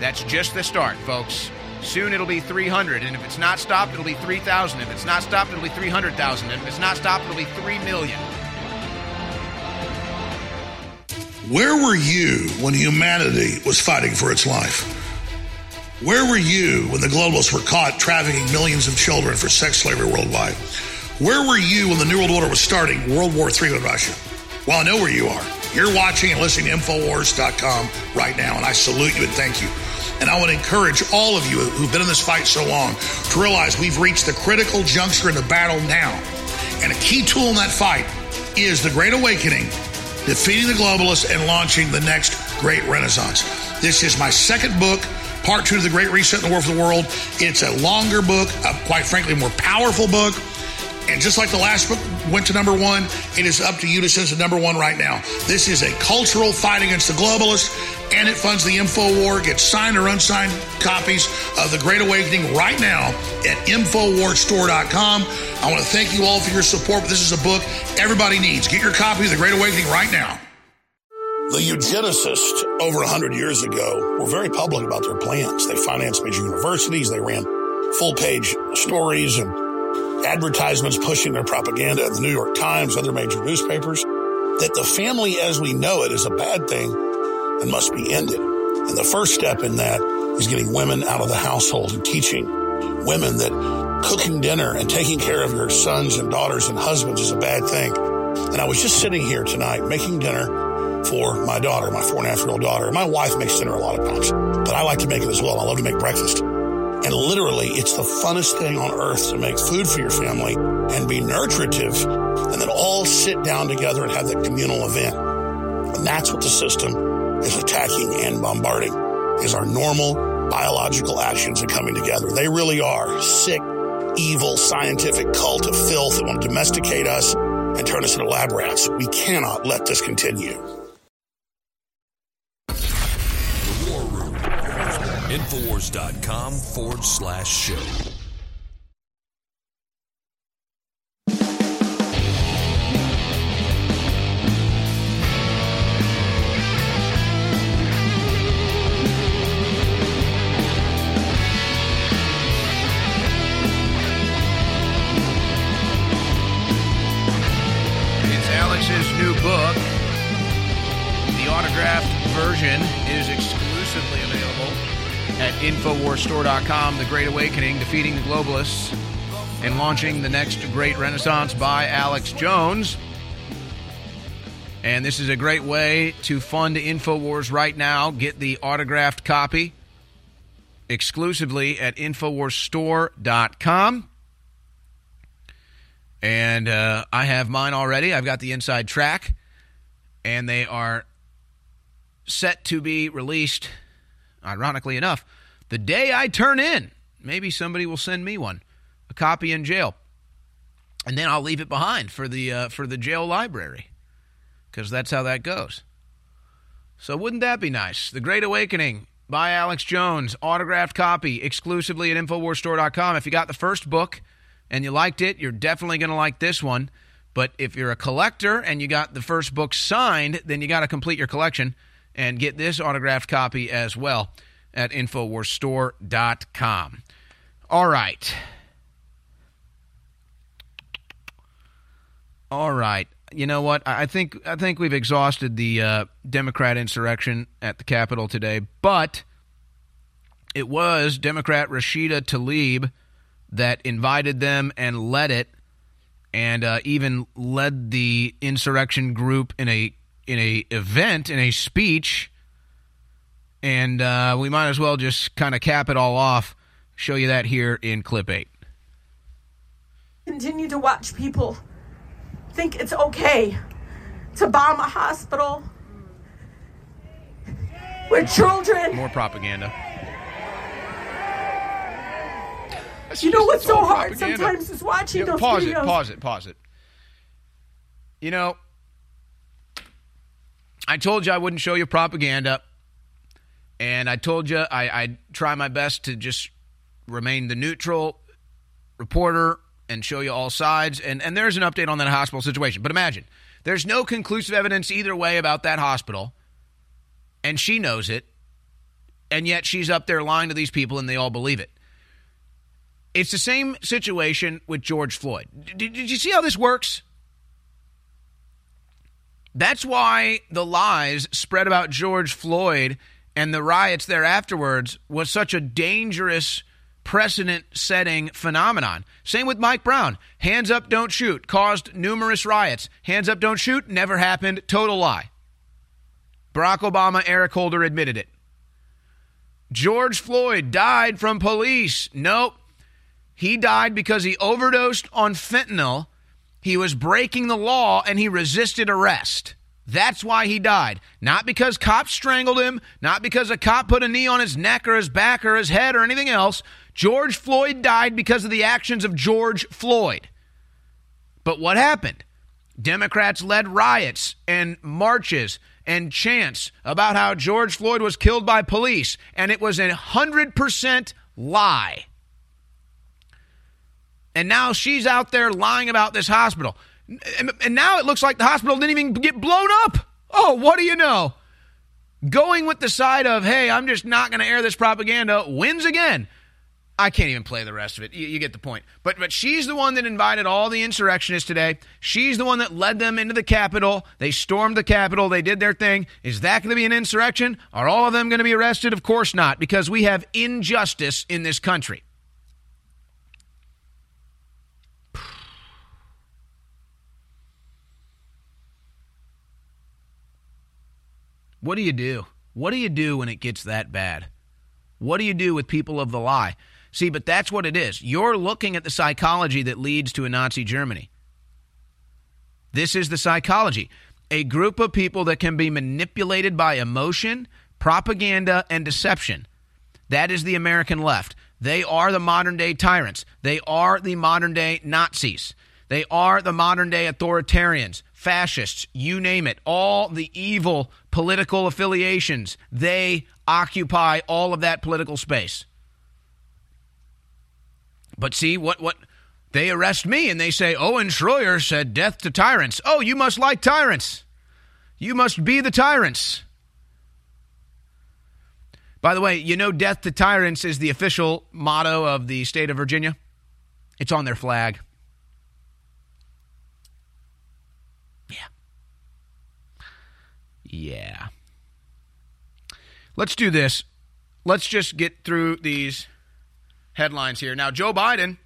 That's just the start, folks. Soon it'll be 300, and if it's not stopped, it'll be 3,000. If it's not stopped, it'll be 300,000. And if it's not stopped, it'll be 3 million. Where were you when humanity was fighting for its life? Where were you when the globalists were caught trafficking millions of children for sex slavery worldwide? Where were you when the New World Order was starting World War III with Russia? Well, I know where you are. You're watching and listening to Infowars.com right now, and I salute you and thank you. And I to encourage all of you who've been in this fight so long to realize we've reached the critical juncture in the battle now. And a key tool in that fight is the Great Awakening, defeating the globalists and launching the next great renaissance. This is my second book, part two of the Great Reset in the War for the World. It's a longer book, a, quite frankly, more powerful book. And just like the last book went to number one, it is up to you to send to number one right now. This is a cultural fight against the globalists, and it funds the info war. Get signed or unsigned copies of The Great Awakening right now at InfoWarsStore.com. I want to thank you all for your support. This is a book everybody needs. Get your copy of The Great Awakening right now. The eugenicists over 100 years ago were very public about their plans. They financed major universities, they ran full page stories and advertisements pushing their propaganda in the New York Times, other major newspapers, that the family as we know it is a bad thing and must be ended. And the first step in that is getting women out of the household and teaching women that cooking dinner and taking care of your sons and daughters and husbands is a bad thing. And I was just sitting here tonight making dinner for my daughter, my four and a half year old daughter. My wife makes dinner a lot of times, but I like to make it as well. I love to make breakfast. And literally, it's the funnest thing on earth to make food for your family and be nurturative and then all sit down together and have that communal event. And that's what the system is attacking and bombarding is our normal biological actions and coming together. They really are sick, evil, scientific cult of filth that want to domesticate us and turn us into lab rats. We cannot let this continue. Infowars.com forward slash show. InfoWarsStore.com. The Great Awakening, Defeating the Globalists, and launching the next great renaissance by Alex Jones. And this is a great way to fund InfoWars right now. Get the autographed copy exclusively at InfoWarsStore.com. And uh, I have mine already. I've got the inside track, and they are set to be released, ironically enough, the day I turn in. Maybe somebody will send me one, a copy in jail, and then I'll leave it behind for the uh, for the jail library, because that's how that goes. So wouldn't that be nice? The Great Awakening by Alex Jones, autographed copy exclusively at InfoWarsStore.com. If you got the first book and you liked it, you're definitely going to like this one. But if you're a collector and you got the first book signed, then you got to complete your collection and get this autographed copy as well at InfoWarsStore.com. All right. All right. You know what? I think I think we've exhausted the uh, Democrat insurrection at the Capitol today, but it was Democrat Rashida Tlaib that invited them and led it, and uh, even led the insurrection group in a in a event in a speech. And uh, we might as well just kind of cap it all off. Show you that here in clip eight. continue to watch people think it's okay to bomb a hospital where children More propaganda. you know what's so hard propaganda. sometimes is watching Yeah, those pause videos it. Pause it. Pause it. You know, I told you I wouldn't show you propaganda, and I told you I, I'd try my best to just remain the neutral reporter and show you all sides. And and there's an update on that hospital situation. But imagine there's no conclusive evidence either way about that hospital, and she knows it, and yet she's up there lying to these people, and they all believe it. It's the same situation with George Floyd. Did, did you see how this works? That's why the lies spread about George Floyd and the riots there afterwards was such a dangerous precedent setting phenomenon. Same with Mike Brown. Hands up, don't shoot caused numerous riots. Hands up, don't shoot never happened. Total lie. Barack Obama, Eric Holder admitted it. George Floyd died from police. Nope. He died because he overdosed on fentanyl. He was breaking the law and he resisted arrest. That's why he died. Not because cops strangled him, not because a cop put a knee on his neck or his back or his head or anything else. George Floyd died because of the actions of George Floyd. But what happened? Democrats led riots and marches and chants about how George Floyd was killed by police, and it was a 100% lie. And now she's out there lying about this hospital. And, now it looks like the hospital didn't even get blown up. Oh, what do you know? Going with the side of, hey, I'm just not going to air this propaganda wins again. I can't even play the rest of it. You, you get the point. But but she's the one that invited all the insurrectionists today. She's the one that led them into the Capitol. They stormed the Capitol. They did their thing. Is that going to be an insurrection? Are all of them going to be arrested? Of course not, because we have injustice in this country. What do you do? What do you do when it gets that bad? What do you do with people of the lie? See, but that's what it is. You're looking at the psychology that leads to a Nazi Germany. This is the psychology. A group of people that can be manipulated by emotion, propaganda, and deception. That is the American left. They are the modern day tyrants. They are the modern day Nazis. They are the modern day authoritarians, fascists, you name it. All the evil political affiliations, they occupy all of that political space. But see what what they arrest me and they say Owen Schroyer said death to tyrants. Oh, you must like tyrants. You must be the tyrants. By the way, you know death to tyrants is the official motto of the state of Virginia. It's on their flag. Yeah. Yeah. Let's do this. Let's just get through these headlines here. Now, Joe Biden,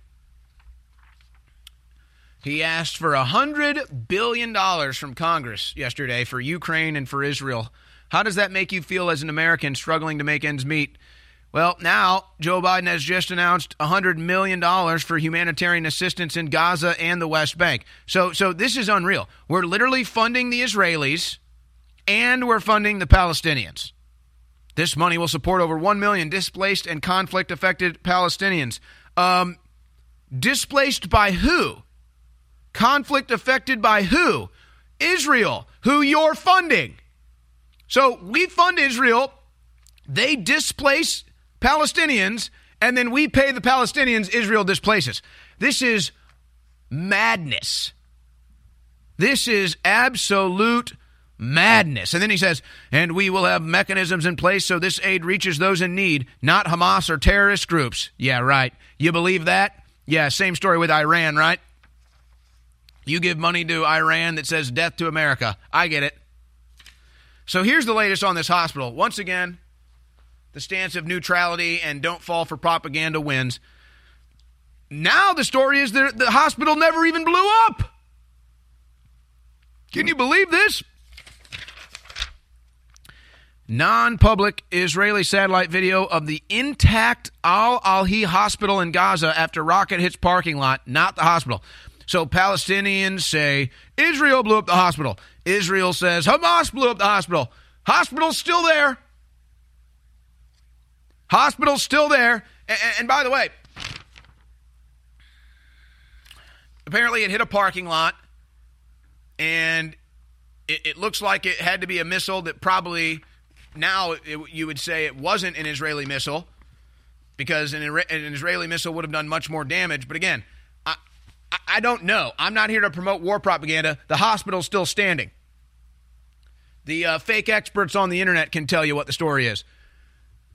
he asked for a $100 billion from Congress yesterday for Ukraine and for Israel. How does that make you feel as an American struggling to make ends meet? Well, now Joe Biden has just announced $100 million for humanitarian assistance in Gaza and the West Bank. So, so this is unreal. We're literally funding the Israelis and we're funding the Palestinians. This money will support over 1 million displaced and conflict affected Palestinians. Um, displaced by who? Conflict affected by who? Israel, who you're funding. So we fund Israel, they displace Palestinians, and then we pay the Palestinians Israel displaces. This is madness. This is absolute madness. And then he says, and we will have mechanisms in place so this aid reaches those in need, not Hamas or terrorist groups. Yeah, right. You believe that? Yeah, same story with Iran, right? You give money to Iran that says death to America. I get it. So here's the latest on this hospital. Once again, the stance of neutrality and don't fall for propaganda wins. Now the story is that the hospital never even blew up. Can you believe this? Non public Israeli satellite video of the intact Al Ahli hospital in Gaza after rocket hits parking lot, not the hospital. So Palestinians say Israel blew up the hospital. Israel says Hamas blew up the hospital. Hospital's still there. Hospital's still there. And, and by the way, apparently it hit a parking lot and it, it, looks like it had to be a missile that probably now it, you would say it wasn't an Israeli missile because an, an Israeli missile would have done much more damage. But again, I, I don't know. I'm not here to promote war propaganda. The hospital's still standing. The uh, fake experts on the internet can tell you what the story is.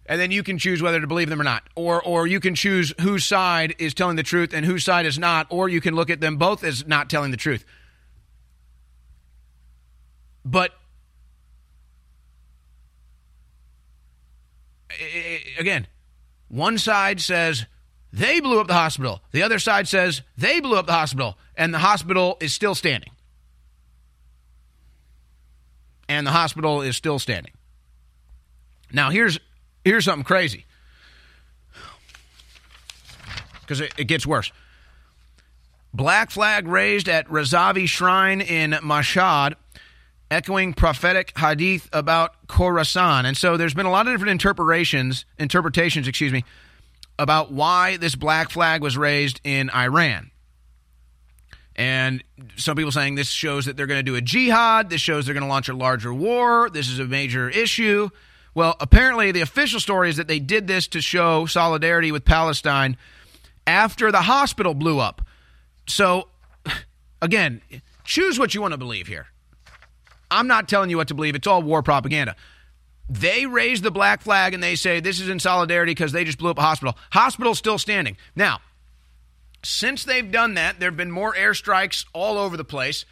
And then you can choose whether to believe them or not. Or, or you can choose whose side is telling the truth and whose side is not. Or you can look at them both as not telling the truth. But again, one side says they blew up the hospital, the other side says they blew up the hospital, and the hospital is still standing. And the hospital is still standing. Now, here's, here's something crazy because it, it gets worse. Black flag raised at Razavi Shrine in Mashhad echoing prophetic hadith about Khorasan. And so there's been a lot of different interpretations, interpretations, excuse me, about why this black flag was raised in Iran. And some people saying this shows that they're going to do a jihad. This shows they're going to launch a larger war. This is a major issue. Well, apparently, the official story is that they did this to show solidarity with Palestine after the hospital blew up. So, again, choose what you want to believe here. I'm not telling you what to believe. It's all war propaganda. They raise the black flag and they say this is in solidarity because they just blew up a hospital. Hospital's still standing. Now, since they've done that, there have been more airstrikes all over the place.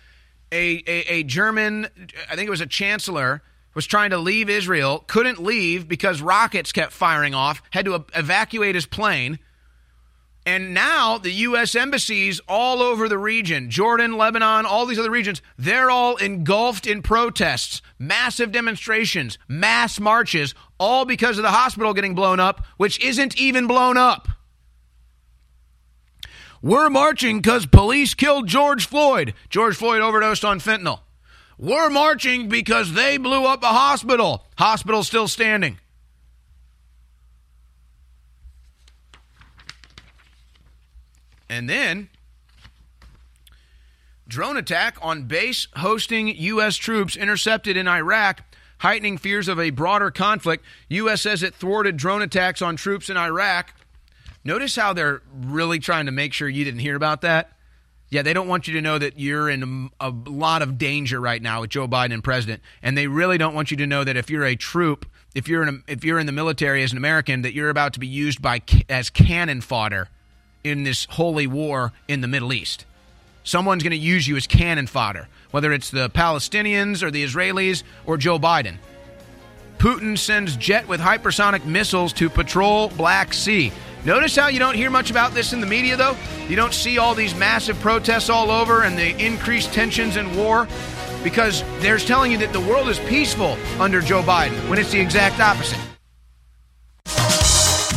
A, a, a German, I think it was a chancellor, was trying to leave Israel, couldn't leave because rockets kept firing off, had to evacuate his plane. And now the U.S. embassies all over the region, Jordan, Lebanon, all these other regions, they're all engulfed in protests, massive demonstrations, mass marches, all because of the hospital getting blown up, which isn't even blown up. We're marching because police killed George Floyd. George Floyd overdosed on fentanyl. We're marching because they blew up a hospital. Hospital still standing. And then drone attack on base hosting U.S. troops intercepted in Iraq, heightening fears of a broader conflict. U.S. says it thwarted drone attacks on troops in Iraq. Notice how they're really trying to make sure you didn't hear about that. Yeah, they don't want you to know that you're in a lot of danger right now with Joe Biden and president, and they really don't want you to know that if you're a troop, if you're in a, if you're in the military as an American, that you're about to be used by as cannon fodder in this holy war in the Middle East. Someone's going to use you as cannon fodder, whether it's the Palestinians or the Israelis or Joe Biden. Putin sends jet with hypersonic missiles to patrol Black Sea. Notice how you don't hear much about this in the media, though? You don't see all these massive protests all over and the increased tensions and war because they're telling you that the world is peaceful under Joe Biden when it's the exact opposite.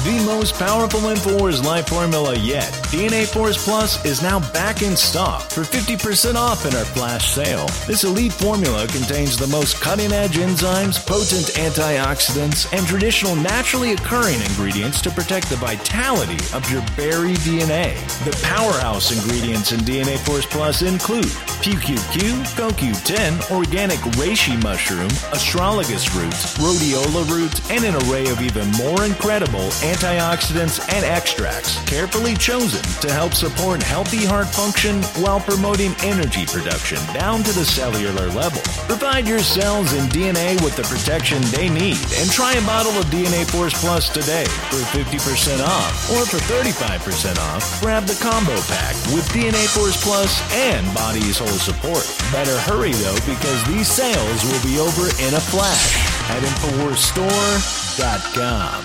The most powerful InfoWars life formula yet, DNA Force Plus, is now back in stock for 50% off in our flash sale. This elite formula contains the most cutting edge enzymes, potent antioxidants, and traditional naturally occurring ingredients to protect the vitality of your buried DNA. The powerhouse ingredients in DNA Force Plus include PQQ, CoQ10, organic reishi mushroom, astragalus roots, rhodiola roots, and an array of even more incredible antioxidants and extracts carefully chosen to help support healthy heart function while promoting energy production down to the cellular level. Provide your cells and DNA with the protection they need and try a bottle of DNA Force Plus today for 50% off or for 35% off. Grab the combo pack with DNA Force Plus and Body's Whole Support. Better hurry though because these sales will be over in a flash at InfoWarsStore.com.